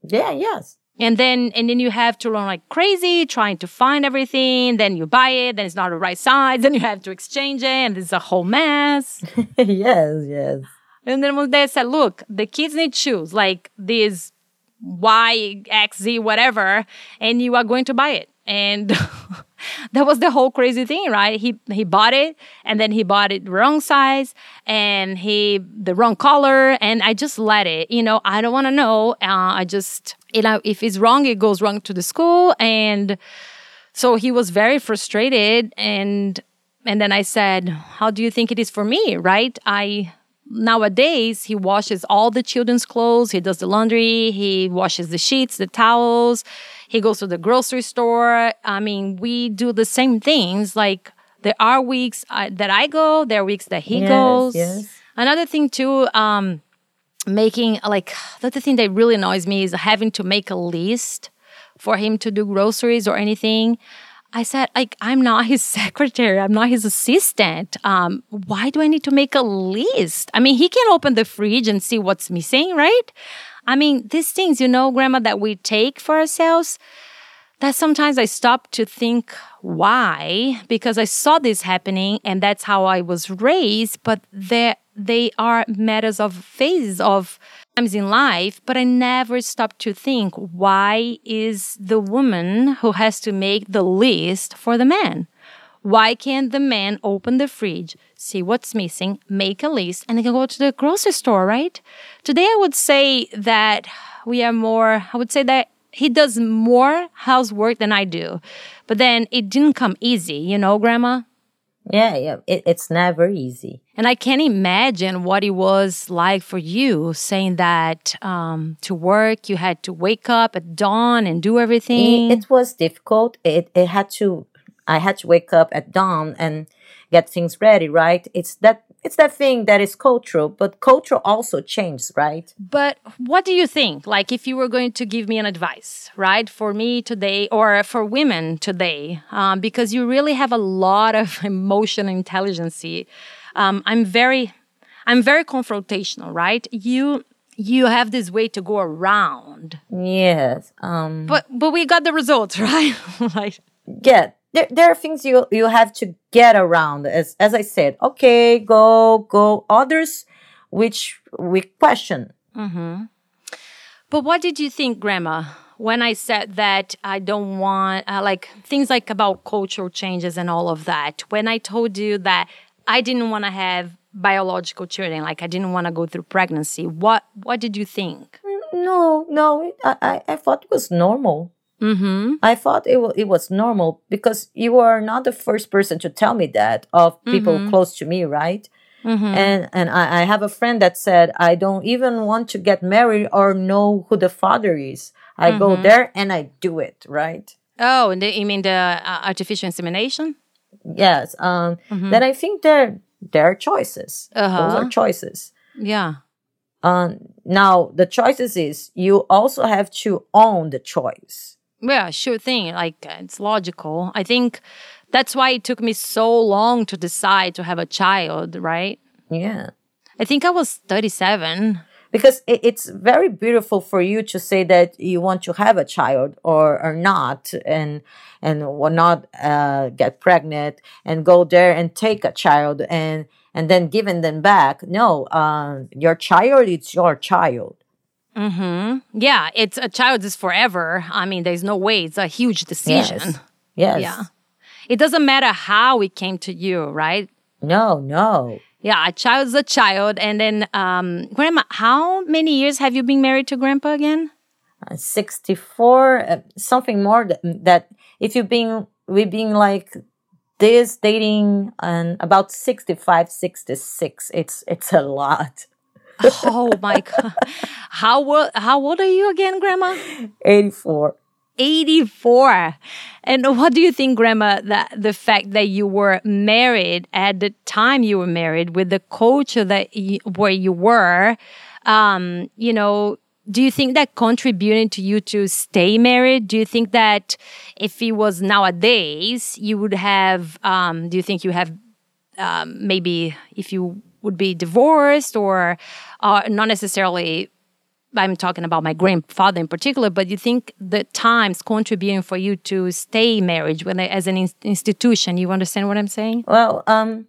Yeah yes and then and then you have to run like crazy trying to find everything. Then you buy it then it's not the right size. <laughs> Then you have to exchange it and it's a whole mess. <laughs> Yes yes. And then i said look the kids need shoes like these y x z whatever and you are going to buy it. And <laughs> <laughs> that was the whole crazy thing right? He he bought it and then he bought it wrong size and he the wrong color and i just let it. You know i don't want to know uh, i just you know if it's wrong it goes wrong to the school and so he was very frustrated and and then i said how do you think it is for me? Right? I nowadays he washes all the children's clothes he does the laundry he washes the sheets the towels he goes to the grocery store i mean we do the same things like there are weeks uh, that i go there are weeks that he yes, goes yes. another thing too um making like that's the thing that really annoys me is having to make a list for him to do groceries or anything. I said, like, I'm not his <laughs> secretary. I'm not his assistant. Um, why do I need to make a list? I mean, he can open the fridge and see what's missing, right? I mean, these things, you know, grandma, that we take for ourselves, that sometimes I stop to think why, because I saw this happening and that's how I was raised, but there they are matters of phases of times in life, but I never stop to think why is the woman who has to make the list for the man? Why can't the man open the fridge, see what's missing, make a list, and can go to the grocery store, right? Today I would say that we are more, I would say that he does more housework than I do. But then it didn't come easy, you know, Grandma? Yeah, yeah. It, it's never easy. And I can imagine what it was like for you saying that um, to work, you had to wake up at dawn and do everything. It, it was difficult. It, it had to, I had to wake up at dawn and get things ready, right? It's that it's that thing that is cultural, but culture also changes, right? But what do you think? Like, if you were going to give me an advice, right, for me today or for women today, um, because you really have a lot of <laughs> emotional intelligence. Um, I'm very, I'm very confrontational, right? You you have this way to go around. Yes. Um, but but we got the results, <laughs> right? like yeah, there, there are things you you have to get around as as i said. Okay go go. Others which we question. Mm-hmm. but what did you think grandma when i said that i don't want uh, like things like about cultural changes and all of that when i told you that i didn't want to have biological children like i didn't want to go through pregnancy what what did you think? No no i i, I thought it was normal Mm-hmm. I thought it, w- it was normal because you are not the first person to tell me that of people mm-hmm. close to me, right? Mm-hmm. And and I, I, have a friend that said I don't even want to get married or know who the father is. I go mm-hmm. there and I do it, right? Oh, and the, you mean the uh, artificial insemination? Yes. Um, mm-hmm. Then I think there there are choices. Uh-huh. Those are choices. Yeah. Um, now the choices is you also have to own the choice yeah, sure thing. Like it's logical. I think that's why it took me so long to decide to have a child, right? Yeah. I think I was 37. Because it's very beautiful for you to say that you want to have a child or, or not, and and will not uh, get pregnant and go there and take a child and and then giving them back. No, uh, your child is your child Mm-hmm. Yeah, it's a child is forever. I mean, there's no way. It's a huge decision. Yes. yes. Yeah. It doesn't matter how it came to you, right? No, no. Yeah, a child's a child. And then, um, Grandma, how many years have you been married to Grandpa again? Uh, 64, uh, something more that, that if you've been, we've been like this dating and about 65, 66. It's, it's a lot oh my god! How old? How old are you again, Grandma? Eighty-four. 84 and what do you think grandma that the fact that you were married at the time you were married with the culture that you, where you were um, you know do you think that contributed to you to stay married do you think that if it was nowadays you would have um, do you think you have um, maybe if you would be divorced or uh, not necessarily I'm talking about my grandfather in particular, but you think the times contributing for you to stay married when as an in- institution. You understand what I'm saying? Well, um,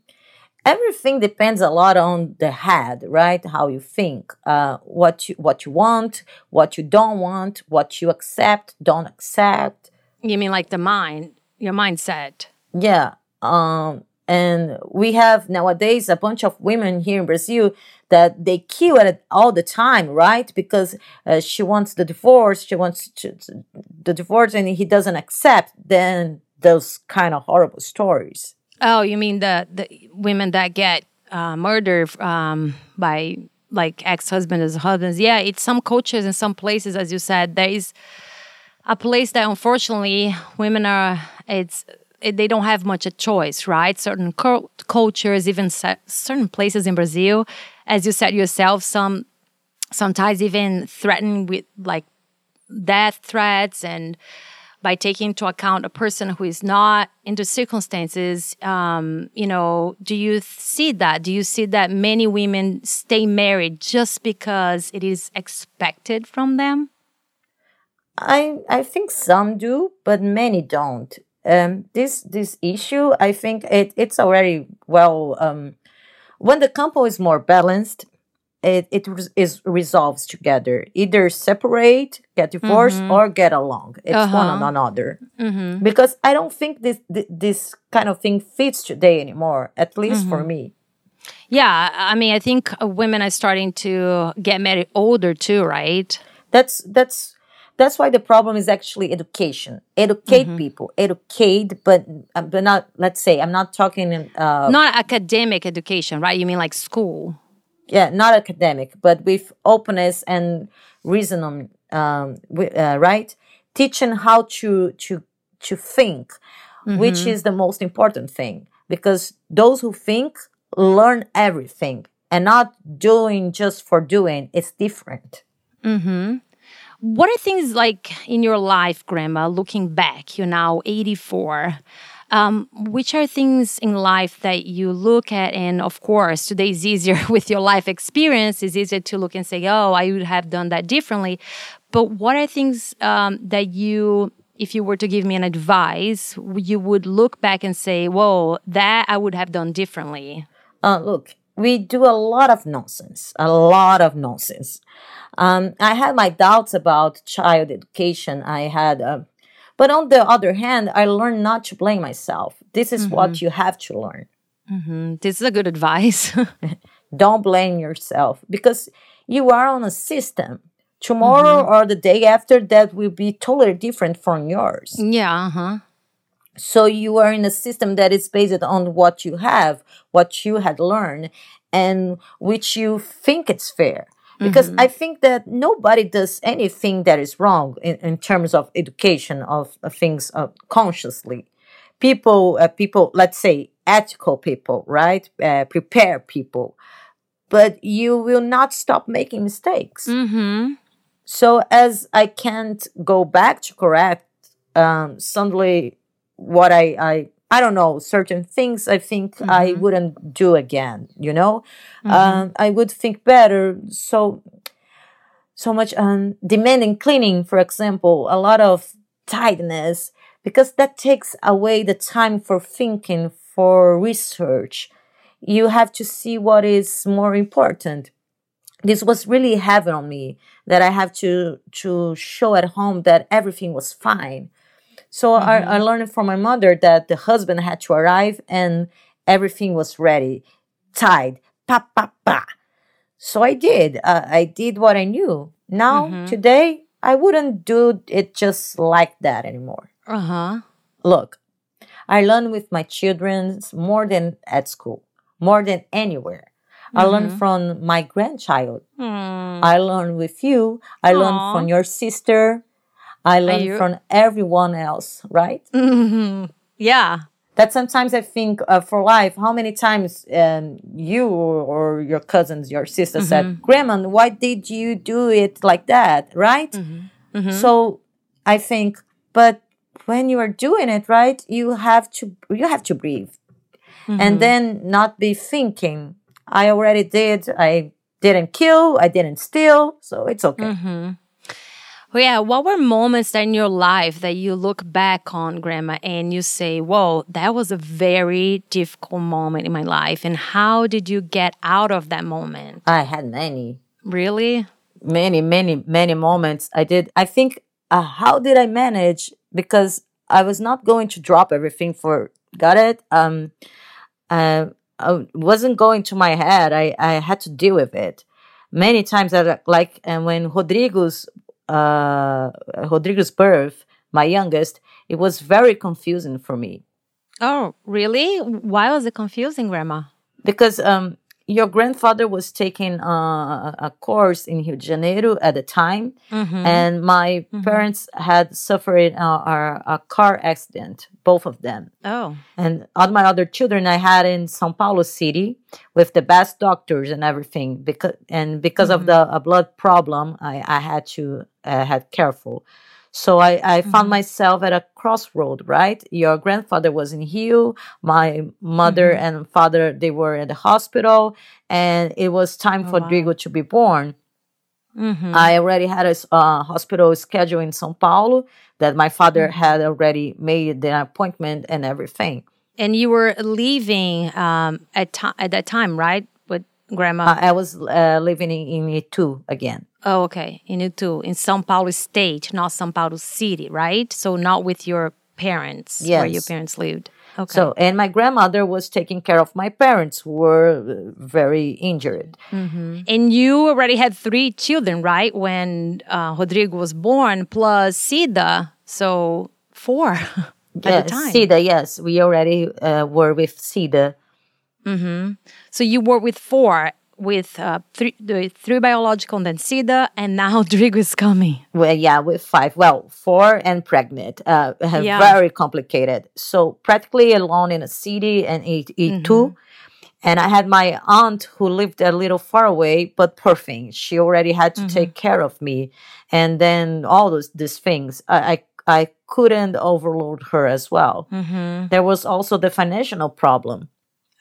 everything depends a lot on the head, right? How you think, uh, what you what you want, what you don't want, what you accept, don't accept. You mean like the mind, your mindset? Yeah. Um, and we have nowadays a bunch of women here in Brazil that they kill it all the time, right? Because uh, she wants the divorce, she wants to, the divorce, and he doesn't accept. Then those kind of horrible stories. Oh, you mean the the women that get uh, murdered um, by like ex-husbands or husbands? Yeah, it's some cultures in some places, as you said, there is a place that unfortunately women are. It's they don't have much a choice, right? Certain cultures, even certain places in Brazil, as you said yourself, some sometimes even threaten with like death threats and by taking into account a person who is not into circumstances um, you know do you see that do you see that many women stay married just because it is expected from them i i think some do but many don't um, this this issue, I think it, it's already well. Um, when the couple is more balanced, it it is resolves together. Either separate, get divorced, mm-hmm. or get along. It's uh-huh. one on another. Mm-hmm. Because I don't think this this kind of thing fits today anymore. At least mm-hmm. for me. Yeah, I mean, I think women are starting to get married older too, right? That's that's that's why the problem is actually education. Educate mm-hmm. people, educate, but uh, but not. Let's say I'm not talking. Uh, not academic education, right? You mean like school? Yeah, not academic, but with openness and reasoning, um, uh, right? Teaching how to to to think, which is the most important thing. Because those who think learn everything and not doing just for doing, it's different. What are things like in your life, Grandma, looking back? You're now 84. Um, which are things in life that you look at, and of course, today is easier <laughs> with your life experience. It's easier to look and say, "Oh, I would have done that differently." But what are things um, that you, if you were to give me an advice, you would look back and say, "Whoa, that I would have done differently." Uh, look, we do a lot of nonsense, a lot of nonsense. Um, I had my doubts about child education. I had, uh, but on the other hand, I learned not to blame myself. This is what you have to learn. Mm, This is a good advice. <laughs> <laughs> Don't blame yourself because you are on a system. Tomorrow or the day after that will be totally different from yours. yeah. Uh huh. So you are in a system that is based on what you have, what you had learned, and which you think it's fair. Because I think that nobody does anything that is wrong in, in terms of education of, of things uh, consciously. People, uh, people, let's say ethical people, right? Uh, prepare people, but you will not stop making mistakes. Mm-hmm. So as I can't go back to correct, um, suddenly what I, I, I don't know, certain things I think I wouldn't do again, you know? Um, I would think better. So, so much, um, demanding cleaning, for example, a lot of tidiness, because that takes away the time for thinking, for research. You have to see what is more important this was really heavy on me that I have to to show at home that everything was fine. So I, I learned from my mother that the husband had to arrive and everything was ready, tied, pa pa pa. So I did. Uh, I did what I knew. Now today I wouldn't do it just like that anymore. Uh huh. Look, I learn with my children more than at school, more than anywhere. I learn from my grandchild. I learn with you. I learn Aw. from your sister. I learn you- from everyone else, right? Mm-hmm. Yeah. That sometimes I think uh, for life, how many times um, you or, or your cousins, your sister said, mm-hmm. Grandma, why did you do it like that, right? Mm-hmm. So I think, but when you are doing it right, you have to you have to breathe, and then not be thinking, I already did, I didn't kill, I didn't steal, so it's okay. Well, yeah. What were moments in your life that you look back on, Grandma, and you say, "Whoa, that was a very difficult moment in my life," and how did you get out of that moment? I had many. Really? many many many moments i did i think uh, how did i manage because i was not going to drop everything for got it um uh, i wasn't going to my head i i had to deal with it many times that like and when rodrigo's uh rodrigo's birth my youngest it was very confusing for me Oh, really? Why was it confusing, Grandma? because um your grandfather was taking uh, a course in Rio de Janeiro at the time, and my parents had suffered a, a car accident, both of them. Oh. And all my other children I had in São Paulo city with the best doctors and everything. Because and because of the a blood problem, I, I had to uh, had careful. So I, I found myself at a crossroad, right? Your grandfather was in Rio, my mother and father they were at the hospital, and it was time for Rodrigo to be born. I already had a uh, hospital schedule in São Paulo that my father had already made the appointment and everything. And you were leaving um, at, at that time, right? Grandma? I, I was uh, living in, in Itu again. oh, okay. In Itu, in São Paulo State, not São Paulo City, right? So not with your parents, where your parents lived. Okay. So, and my grandmother was taking care of my parents who were uh, very injured. And you already had three children, right? When uh, Rodrigo was born, plus Cida. So four <laughs> at Yeah, the time. Cida, yes, we already uh, were with Cida. So you were with four with uh, three, the three biological and then Cida, and now <laughs> Drigo is coming. Well, yeah, with five. Well, four and pregnant. Uh, Yeah. Very complicated. So practically alone in a city and eat, Itu. And I had my aunt who lived a little far away, but perfect. she already had to take care of me, and then all those these things. I I, I couldn't overload her as well. Mm-hmm. There was also the financial problem.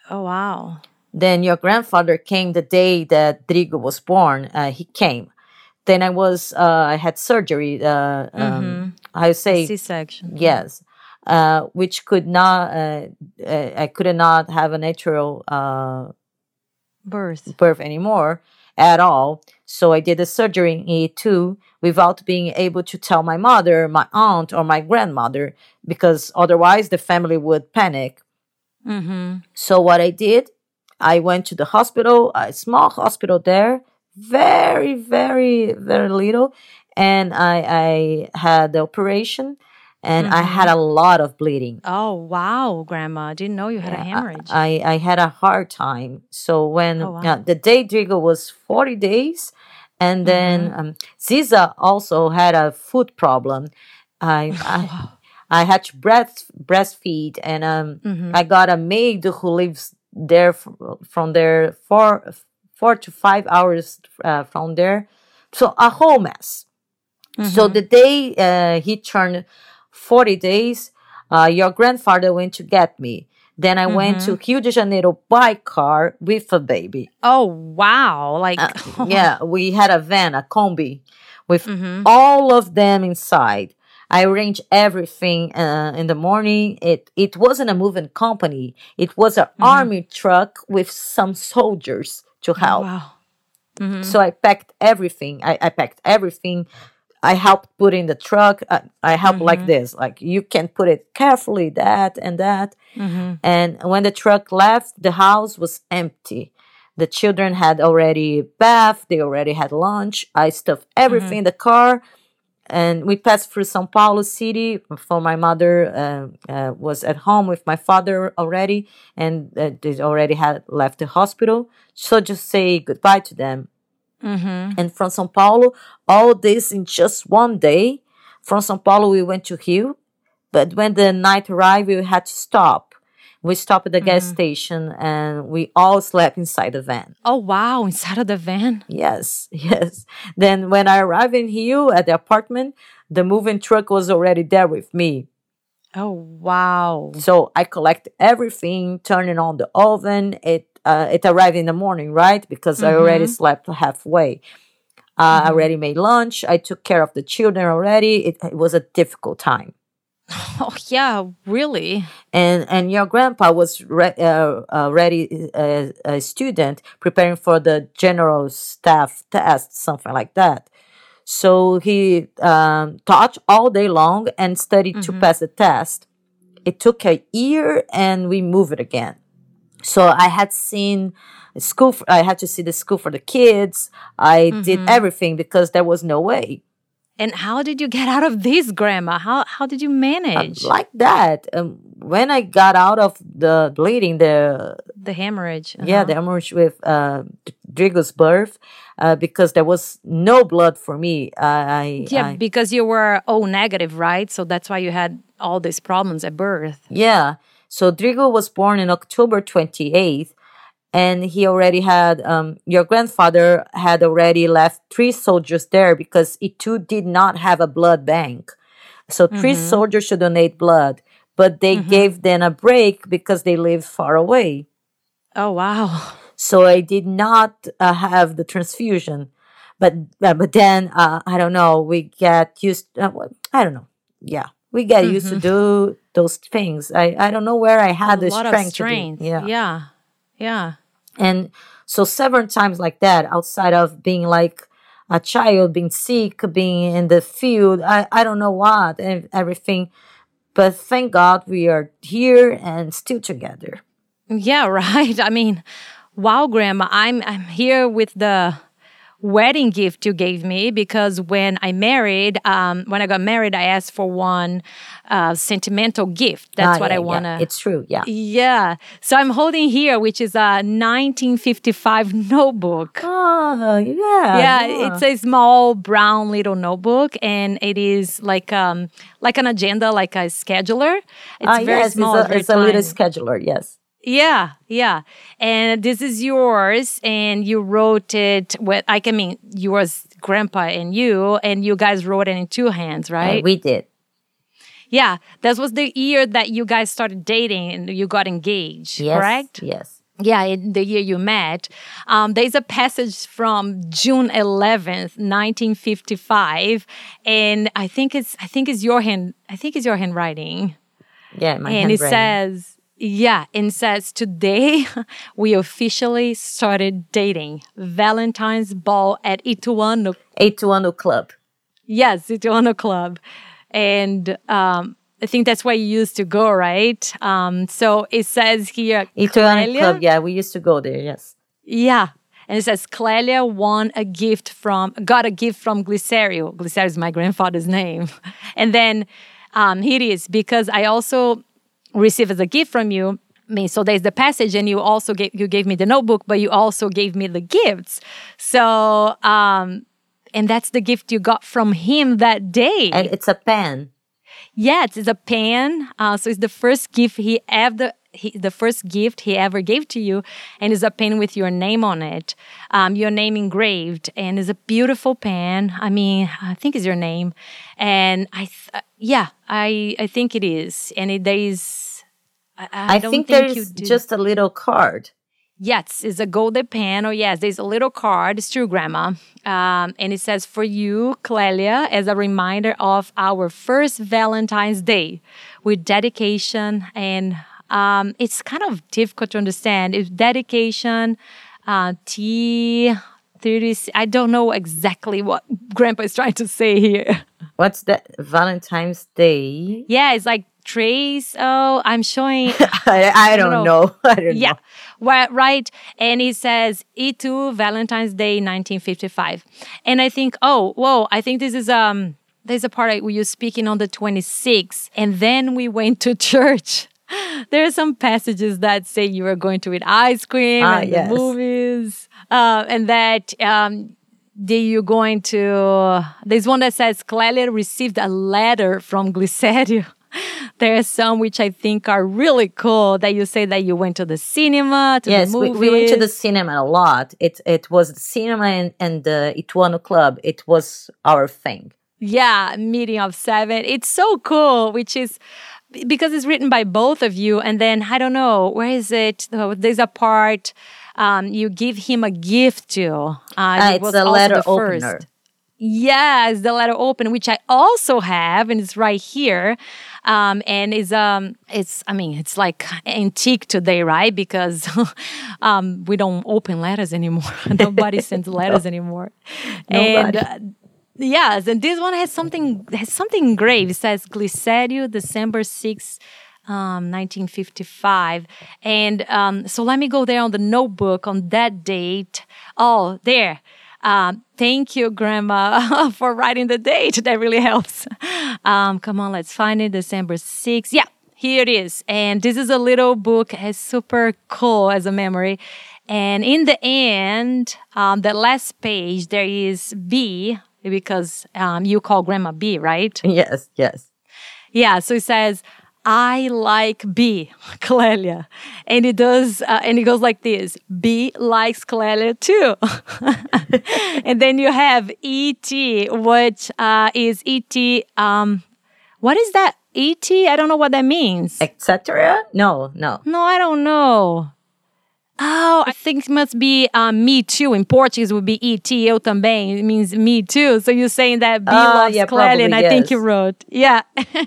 Oh wow. Then your grandfather came the day that Drigo was born. Uh, he came. Then I was uh, I had surgery. Uh, um, I say C-section. yes, uh, which could not. Uh, uh, I could not have a natural uh, Birth. birth anymore at all. So I did the surgery in Itu without being able to tell my mother, my aunt, or my grandmother because otherwise the family would panic. Mm-hmm. So what I did, I went to the hospital, a small hospital there, very, very, very little, and I I had the operation, and I had a lot of bleeding. Oh wow, Grandma! I didn't know you had a hemorrhage. I I had a hard time. So when Oh, wow. uh, the day Drigo was forty days, and then Mm-hmm. um, Ziza also had a foot problem. I. <laughs> I I had to breast breastfeed, and um, Mm-hmm. I got a maid who lives there f- from there four four to five hours uh, from there, so a whole mess. So Mm-hmm. the day uh, he turned forty days, uh, your grandfather went to get me. Then I went to Mm-hmm. Rio de Janeiro by car with a baby. oh wow! Like Uh, yeah, we had a van, a combi, with <laughs> Mm-hmm. all of them inside. I arranged everything uh, in the morning. It it wasn't a moving company. It was an Mm-hmm. army truck with some soldiers to help. wow. Mm-hmm. So I packed everything. I, I packed everything. I helped put in the truck. I, I helped like Mm-hmm. this, like you can put it carefully, that and that. Mm-hmm. And when the truck left, the house was empty. The children had already bathed. They already had lunch. I stuffed everything in the car, and we passed through São Paulo city. For my mother uh, uh, was at home with my father already, and uh, they already had left the hospital. So just say goodbye to them. Mm-hmm. And from São Paulo, all this in just one day. From São Paulo, we went to Rio, but when the night arrived, we had to stop. We stopped at the gas station, and we all slept inside the van. Oh wow! Inside of the van. Yes, <laughs> yes. Then when I arrived in Rio at the apartment, the moving truck was already there with me. Oh wow! So I collect everything, turning on the oven. It uh, it arrived in the morning, right? Because I already slept halfway. Uh, I already made lunch. I took care of the children already. It, it was a difficult time. <laughs> Oh yeah, really? And and your grandpa was re- uh, already a, a student preparing for the general staff test, something like that. So he um, taught all day long and studied to pass the test. It took a year, and we moved it again. So I had seen school. For, I had to see the school for the kids. I did everything because there was no way. And how did you get out of this, Grandma? How how did you manage Like that. Um, when I got out of the bleeding, the the hemorrhage? yeah, the hemorrhage with uh, Drigo's birth, uh, because there was no blood for me. I Yeah, I- because you were O negative, right? So that's why you had all these problems at birth. Yeah. So Drigo was born in October 28th, and he already had, um, your grandfather had already left three soldiers there because it too did not have a blood bank. So 3 soldiers should donate blood, but they gave them a break because they lived far away. Oh wow! So I did not uh, have the transfusion. But uh, but then uh, I don't know. We get used. Uh, I don't know. Yeah, we get used to do those things. I I don't know where I had a the lot strength. of strength. Yeah. yeah, yeah. And so several times like that, outside of being like a child, being sick, being in the field, I I don't know what and everything. But thank God we are here and still together. Yeah, <laughs> right. I mean, wow, Grandma, I'm I'm here with the wedding gift you gave me because when I married, um, when I got married, I asked for one uh, sentimental gift. That's Ah, what yeah, I yeah. want to. It's true. Yeah. Yeah. So I'm holding here, which is a 1955 notebook. Oh, yeah. Yeah, it's a small brown little notebook, and it is like um like an agenda, like a scheduler. It's Ah, very yes, small. It's a, it's a little scheduler. Yes. Yeah, yeah. And this is yours, and you wrote it with, I can mean, yours, grandpa, and you, and you guys wrote it in two hands, Uh, right? we did. yeah, that was the year that you guys started dating and you got engaged, Yes. correct? Yes. Yeah, in the year you met. Um, there's a passage from June 11th, 1955, and I think it's I think it's your hand I think it's your handwriting Yeah. My handwriting. and it says yeah and says today <laughs> we officially started dating valentine's ball at ituano Ituano Club. yes ituano club and um I think that's where you used to go, right? Um, so it says here, Ituano Club. Yeah, we used to go there. Yes. Yeah. And it says Clelia won a gift from, got a gift from Glycerio. Glycerio is my grandfather's name. <laughs> And then um, here it is, because I also received as a gift from you. me so there's the passage, and you also gave you gave me the notebook, but you also gave me the gifts. So, um, and that's the gift you got from him that day. And it's a pen. Yes, it's a pen. Uh, so it's the first gift he ever. He, the first gift he ever gave to you, and it's a pen with your name on it, um, your name engraved, and it's a beautiful pen. I mean, I think it's your name, and I, th- yeah, I, I think it is, and it, there is. I, I, I, think, think, you there's just a little card. Yes, it's a golden pen. Or yes, there's a little card. It's true, Grandma. Um, and it says for you, Clelia, as a reminder of our first Valentine's Day, with dedication and um, it's kind of difficult to understand. It's dedication, uh, T. 30, I don't know exactly what Grandpa is trying to say here. <laughs> What's that? Valentine's Day. Yeah, it's like trace. Oh, I'm showing. <laughs> I, I don't know. know. <laughs> I don't Yeah, know. Well, right. And it says E2 Valentine's Day 1955. And I think, oh, whoa, I think this is um there's a part where you're speaking on the 26th, and then we went to church. <laughs> There are some passages that say you were going to eat ice cream Ah, and yes. the movies, uh, and that um, that you're going to. There's one that says Clelia received a letter from Glycerio. <laughs> There are some which I think are really cool that you say that you went to the cinema, to Yes, the we, we went to the cinema a lot. It it was the cinema and, and the Ituano Club. It was our thing. Yeah, meeting of seven. It's so cool, which is because it's written by both of you. And then I don't know where is it. Oh, There's a part um, you give him a gift to. Uh, Ah, it it's the letter the first. Yes, the letter open, which I also have, and it's right here. Um, and is um, it's I mean, it's like antique today, right? Because <laughs> um, we don't open letters anymore. <laughs> Nobody <laughs> sends letters anymore. And Nobody. uh, yes, and this one has something has something engraved. It says Glycerio, December sixth. Um, 1955. And um, so let me go there on the notebook on that date. Oh, there. Um, thank you, Grandma, <laughs> for writing the date. That really helps. <laughs> Um, come on, let's find it. December 6th. Yeah, here it is. And this is a little book. It's super cool as a memory. And in the end, um, the last page, there is B, because um, you call Grandma B, right? <laughs> Yes, yes. Yeah, so it says, I like B, <laughs> Clelia. And it does, uh, and it goes like this B likes Clelia too. <laughs> and then you have ET, which uh, is ET. Um, what is that? ET? I don't know what that means. Etc. No, no. No, I don't know. Oh, I think it must be um, me too. In Portuguese would be ET, eu também. It means me too. So you're saying that B Ah, loves yeah, Clelia, and I probably, think you wrote. Yeah,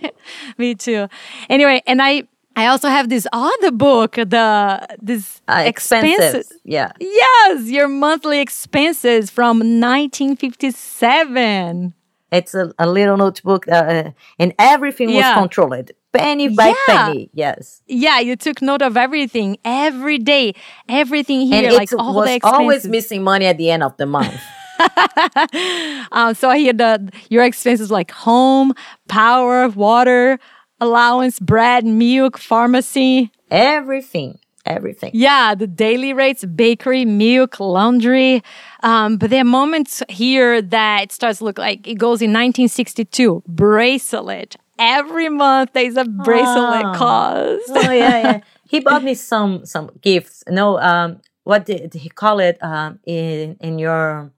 <laughs> me too. Anyway, and I I also have this other book, the this Uh, expensive. Yeah. Yes, your monthly expenses from 1957. It's a, a little notebook, uh, and everything was controlled, penny by Yeah. penny. Yes, Yeah, you took note of everything, every day, everything here, and like all was the expenses. always missing money at the end of the month. <laughs> um, so I hear the your expenses like home, power, water, allowance, bread, milk, pharmacy. Everything. Everything. Yeah, the daily rates, bakery, milk, laundry. Um, but there are moments here that it starts to look like it goes in 1962, bracelet. Every month there's a bracelet Oh. cost. oh yeah, yeah. <laughs> He bought me some some gifts. No, um, what did he call it? Um, in in your,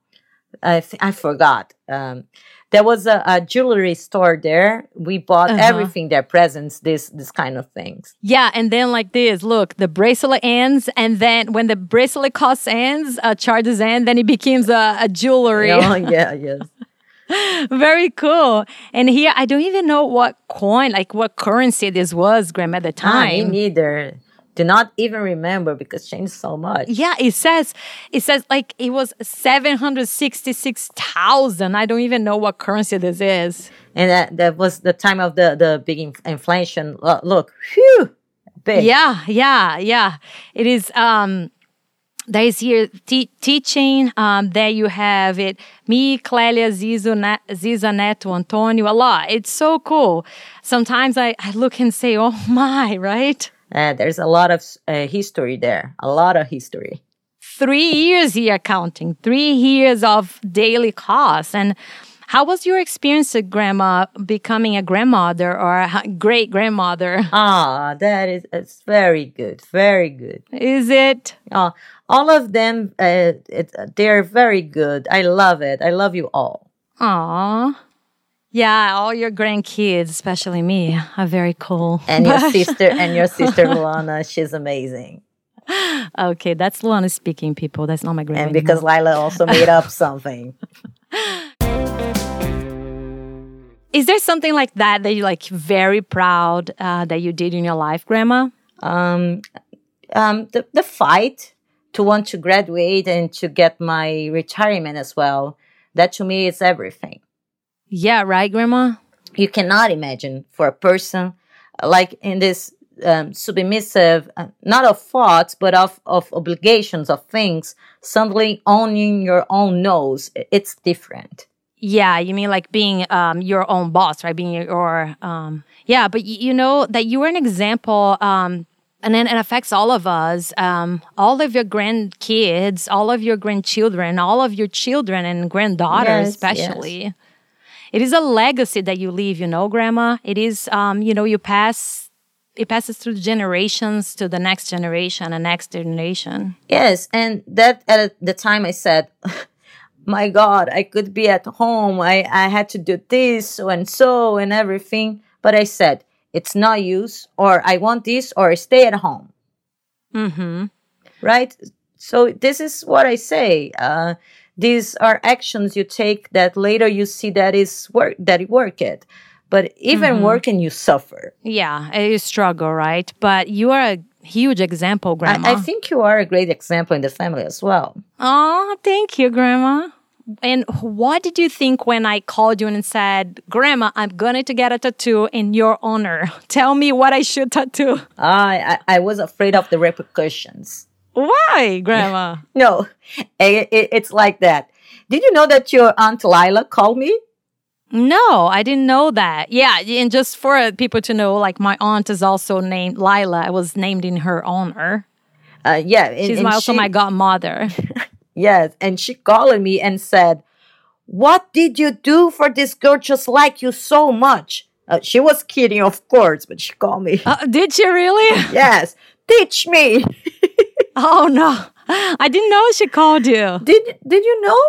I th- I forgot. Um, there was a, a jewelry store there. We bought Uh-huh. everything there, presents, this this kind of things. Yeah, and then like this, look, the bracelet ends, and then when the bracelet cost ends, uh, charges end, then it becomes a, a jewelry. <laughs> Oh yeah, yes. <laughs> Very cool. And here, I don't even know what coin, like what currency this was, Graham, at the Ah, me time. neither. Do not even remember because changed so much. yeah, it says it says like it was seven hundred sixty six thousand. I don't even know what currency this is. And that, that was the time of the the big inf- inflation. Lo- Look, phew, big. Yeah, yeah, yeah. It is. Um, there is here te- teaching. Um, there you have it. Me, Clélia, Zizo, Na- Ziza, Neto, Antonio. A lot. It's so cool. Sometimes I, I look and say, "Oh <laughs> my!" Right? Uh, there's a lot of uh, history there. A lot of history. Three years here counting. Three years of daily costs. And how was your experience, grandma, becoming a grandmother or a <laughs> great grandmother? Ah, that is it's very good, very good. Is it? Uh, all of them, uh, it, they're very good. I love it. I love you all. Aw. Yeah, all your grandkids, especially me, are very cool. And your <laughs> sister, and your sister Luana, she's amazing. <laughs> okay, that's Luana speaking, people. That's not my grandma. And because Laila also <laughs> made up something. Is there something like that that you're like very proud uh, that you did in your life, Grandma? Um, um, the the fight to want to graduate and to get my retirement as well. That to me is everything. Yeah, right, Grandma? you cannot imagine for a person uh, like in this um, submissive, uh, not of thoughts, but of, of obligations, of things, suddenly owning your own nose. It's different. Yeah, you mean like being um, your own boss, right? Being your, um, yeah, but y- you know that you were an example, um, and then it affects all of us, um, all of your grandkids, all of your grandchildren, all of your children and granddaughters, Yes, especially. It is a legacy that you leave, you know, Grandma. It is, um, you know, you pass, it passes through generations to the next generation and next generation. Yes, and that at the time I said, <laughs> my God, I could be at home. I, I had to do this so and so and everything. But I said, it's not use, or I want this, or stay at home. Mm-hmm. right? So this is what I say. Uh, these are actions you take that later you see that is work that it worked. But even working, you suffer. Yeah, is struggle, right? But you are a huge example, Grandma. I, I think you are a great example in the family as well. Oh, thank you, Grandma. And what did you think when I called you and said, Grandma, I'm going to get a tattoo in your honor? <laughs> Tell me what I should tattoo. I I, I was afraid of the repercussions. Why, Grandma? <laughs> No, it, it- it's like that. Did you know that your aunt Laila called me? no, I didn't know that. Yeah, and just for people to know, like my aunt is also named Laila. I was named in her honor. Uh, yeah, and- She's and my, also she- my godmother. <laughs> Yes, and she called me and said, "What did you do for this girl just like you so much?" Uh, she was kidding, of course, but she called me. Uh, did she really? <laughs> yes, teach me. <laughs> Oh, no. I didn't know she called you. Did did you know?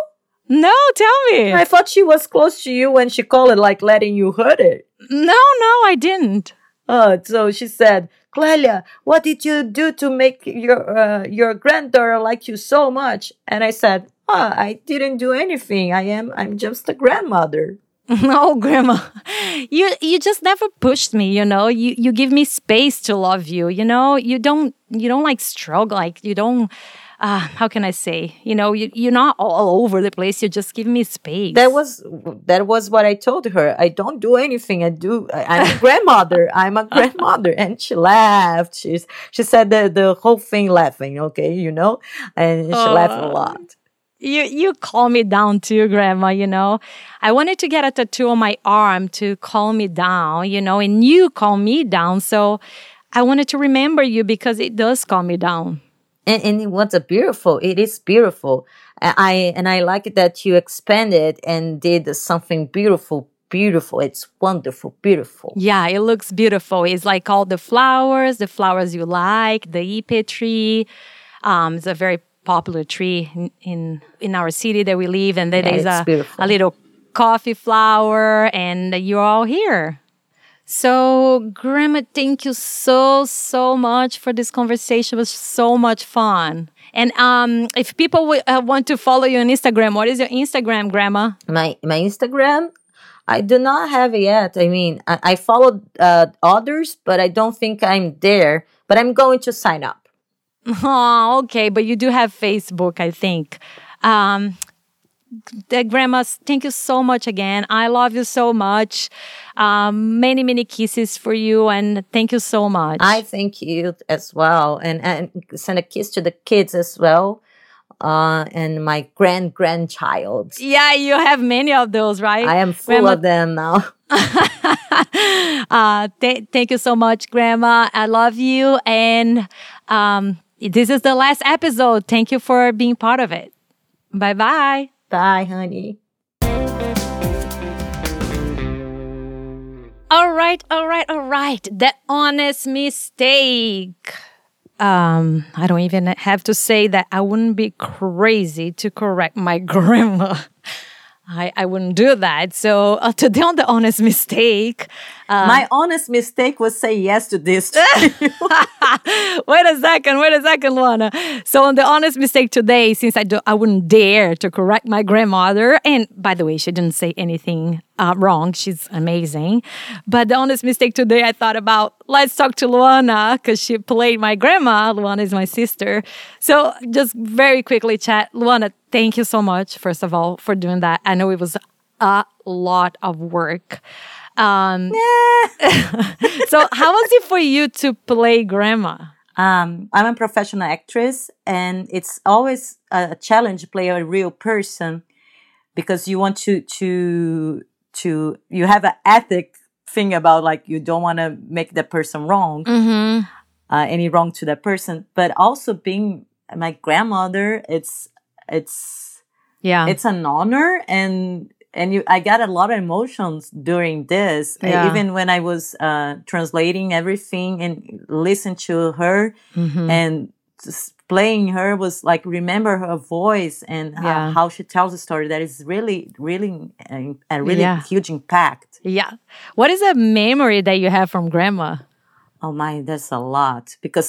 No, tell me. I thought she was close to you when she called it, like letting you heard it. No, no, I didn't. Uh, so she said, "Clelia, what did you do to make your uh, your granddaughter like you so much?" And I said, "Oh, I didn't do anything. I am I'm just a grandmother." No, <laughs> grandma. You you just never pushed me, you know. You you give me space to love you, you know. You don't you don't like struggle like you don't uh how can I say? You know, you you're not all over the place. You just give me space. That was that was what I told her. I don't do anything. I do. I, I'm a grandmother. <laughs> I'm a grandmother, and she laughed. She's she said the the whole thing laughing. Okay, you know, and she laughed a lot. you you calm me down too, Grandma. You know, I wanted to get a tattoo on my arm to calm me down. You know, and you calm me down. So I wanted to remember you because it does calm me down. And, and what's a beautiful? It is beautiful. I and I like it that you expanded and did something beautiful beautiful. It's wonderful, beautiful. Yeah, it looks beautiful. It's like all the flowers, the flowers you like, the ipe tree. Um, it's a very popular tree in, in, in our city that we live, and then Yeah, there's a, beautiful. a little coffee flower, and you're all here. So, Grandma, thank you so, so much for this conversation. It was so much fun. And um, if people w- uh, want to follow you on Instagram, what is your Instagram, Grandma? My my Instagram, I do not have it yet. I mean, I, I followed uh, others, but I don't think I'm there. But I'm going to sign up. <laughs> Oh, okay, but you do have Facebook, I think. Um, the grandmas, thank you so much again. I love you so much. Um, many, many kisses for you, and thank you so much. I thank you as well, and and send a kiss to the kids as well, uh, and my grand grandchild. yeah, you have many of those, right? I am full Grandma- of them now. <laughs> <laughs> uh, th- thank you so much, Grandma. I love you, and um, this is the last episode. Thank you for being part of it. Bye bye. Bye, honey. All right, all right, all right. The honest mistake. Um, I don't even have to say that I wouldn't be crazy to correct my <laughs> grandma. I, I wouldn't do that. So uh, today on the honest mistake, uh, my honest mistake was say yes to this. <laughs> <laughs> wait a second, wait a second, Luana. So on the honest mistake today, since I do, I wouldn't dare to correct my grandmother, and by the way, she didn't say anything uh, wrong. She's amazing. But the honest mistake today, I thought about let's talk to Luana because she played my grandma. Luana is my sister. So just very quickly, chat. Luana, thank you so much, first of all, for doing that. I know it was a lot of work. Um, <laughs> so how was it for you to play grandma? Um, I'm a professional actress, and it's always a challenge to play a real person because you want to to to you have an ethic thing about like you don't want to make that person wrong, Mm-hmm. uh, any wrong to that person, but also being my grandmother, it's it's Yeah. it's an honor and and you i got a lot of emotions during this Uh, Yeah. even when i was uh translating everything and listen to her Mhm. and playing her was like remember her voice and Yeah. how, how she tells the story that is really really a, a really Yeah. huge impact yeah. What is a memory that you have from grandma? oh my that's a lot because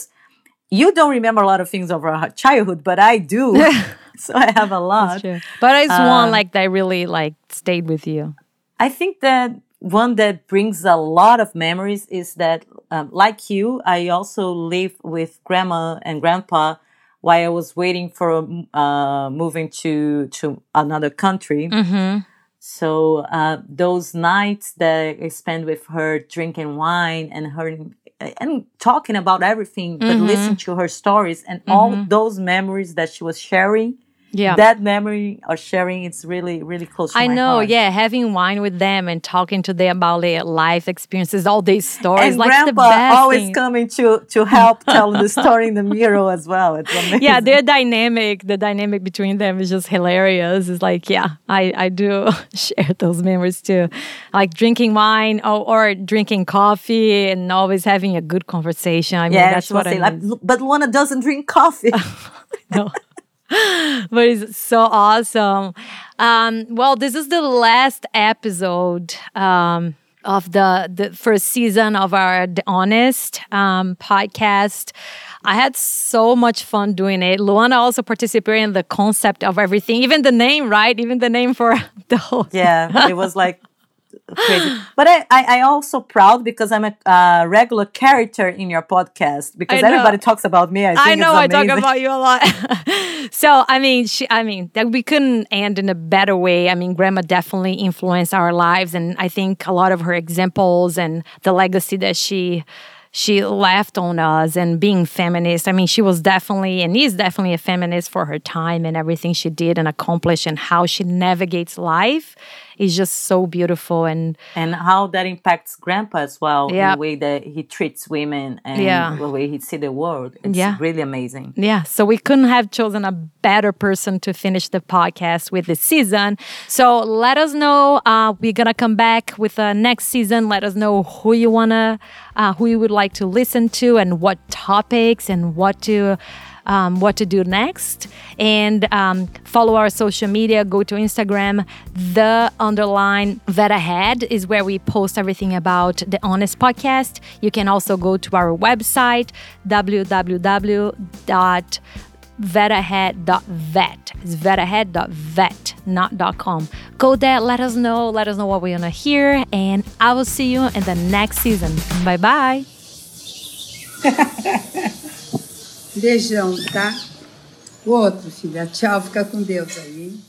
you don't remember a lot of things of her childhood but i do <laughs> <laughs> so i have a lot. But it's one Uh, like that really like stayed with you. I think that one that brings a lot of memories is that, um, like you, I also live with grandma and grandpa while I was waiting for uh, moving to to another country. Mm-hmm. So uh, those nights that I spent with her drinking wine and her and talking about everything, but Mm-hmm. listen to her stories and all those memories that she was sharing. Yeah. That memory of sharing, it's really, really close to I know, heart. yeah, having wine with them and talking to them about their life experiences, all these stories, and like the grandpa always thing. coming to to help tell the story in the mirror as well. It's amazing. <laughs> yeah, their dynamic, the dynamic between them is just hilarious. It's like, yeah, I, I do <laughs> share those memories too. Like drinking wine or, or drinking coffee and always having a good conversation. I mean, yeah. that's what I saying, like, but Luana doesn't drink coffee. <laughs> no. <gasps> but it's so awesome. Um, well, this is the last episode um, of the the first season of our The Honest um, podcast. I had so much fun doing it. Luana also participated in the concept of everything, even the name, right? Even the name for <laughs> the whole. yeah, it was <laughs> like crazy. <gasps> But I, I, I also proud because I'm a uh, regular character in your podcast because everybody talks about me. I think I know I talk about you a lot. <laughs> so I mean, she, I mean that we couldn't end in a better way. I mean, Grandma definitely influenced our lives, and I think a lot of her examples and the legacy that she she left on us and being feminist. I mean, she was definitely and is definitely a feminist for her time and everything she did and accomplished and how she navigates life is just so beautiful and and how that impacts grandpa as well yeah. the way that he treats women and yeah. the way he see the world it's yeah. really amazing yeah so we couldn't have chosen a better person to finish the podcast with this season so let us know uh, we're gonna come back with the next season let us know who you wanna uh, who you would like to listen to and what topics and what to um, what to do next. And um, follow our social media. Go to Instagram. The underline vet ahead is where we post everything about the Honest podcast. You can also go to our website www.vetahead.vet. It's vetahead.vet, not .com. Go there, let us know, let us know what we're gonna hear, and I will see you in the next season. Bye bye. <laughs> Beijão, tá? O outro, filha. Tchau, fica com Deus aí.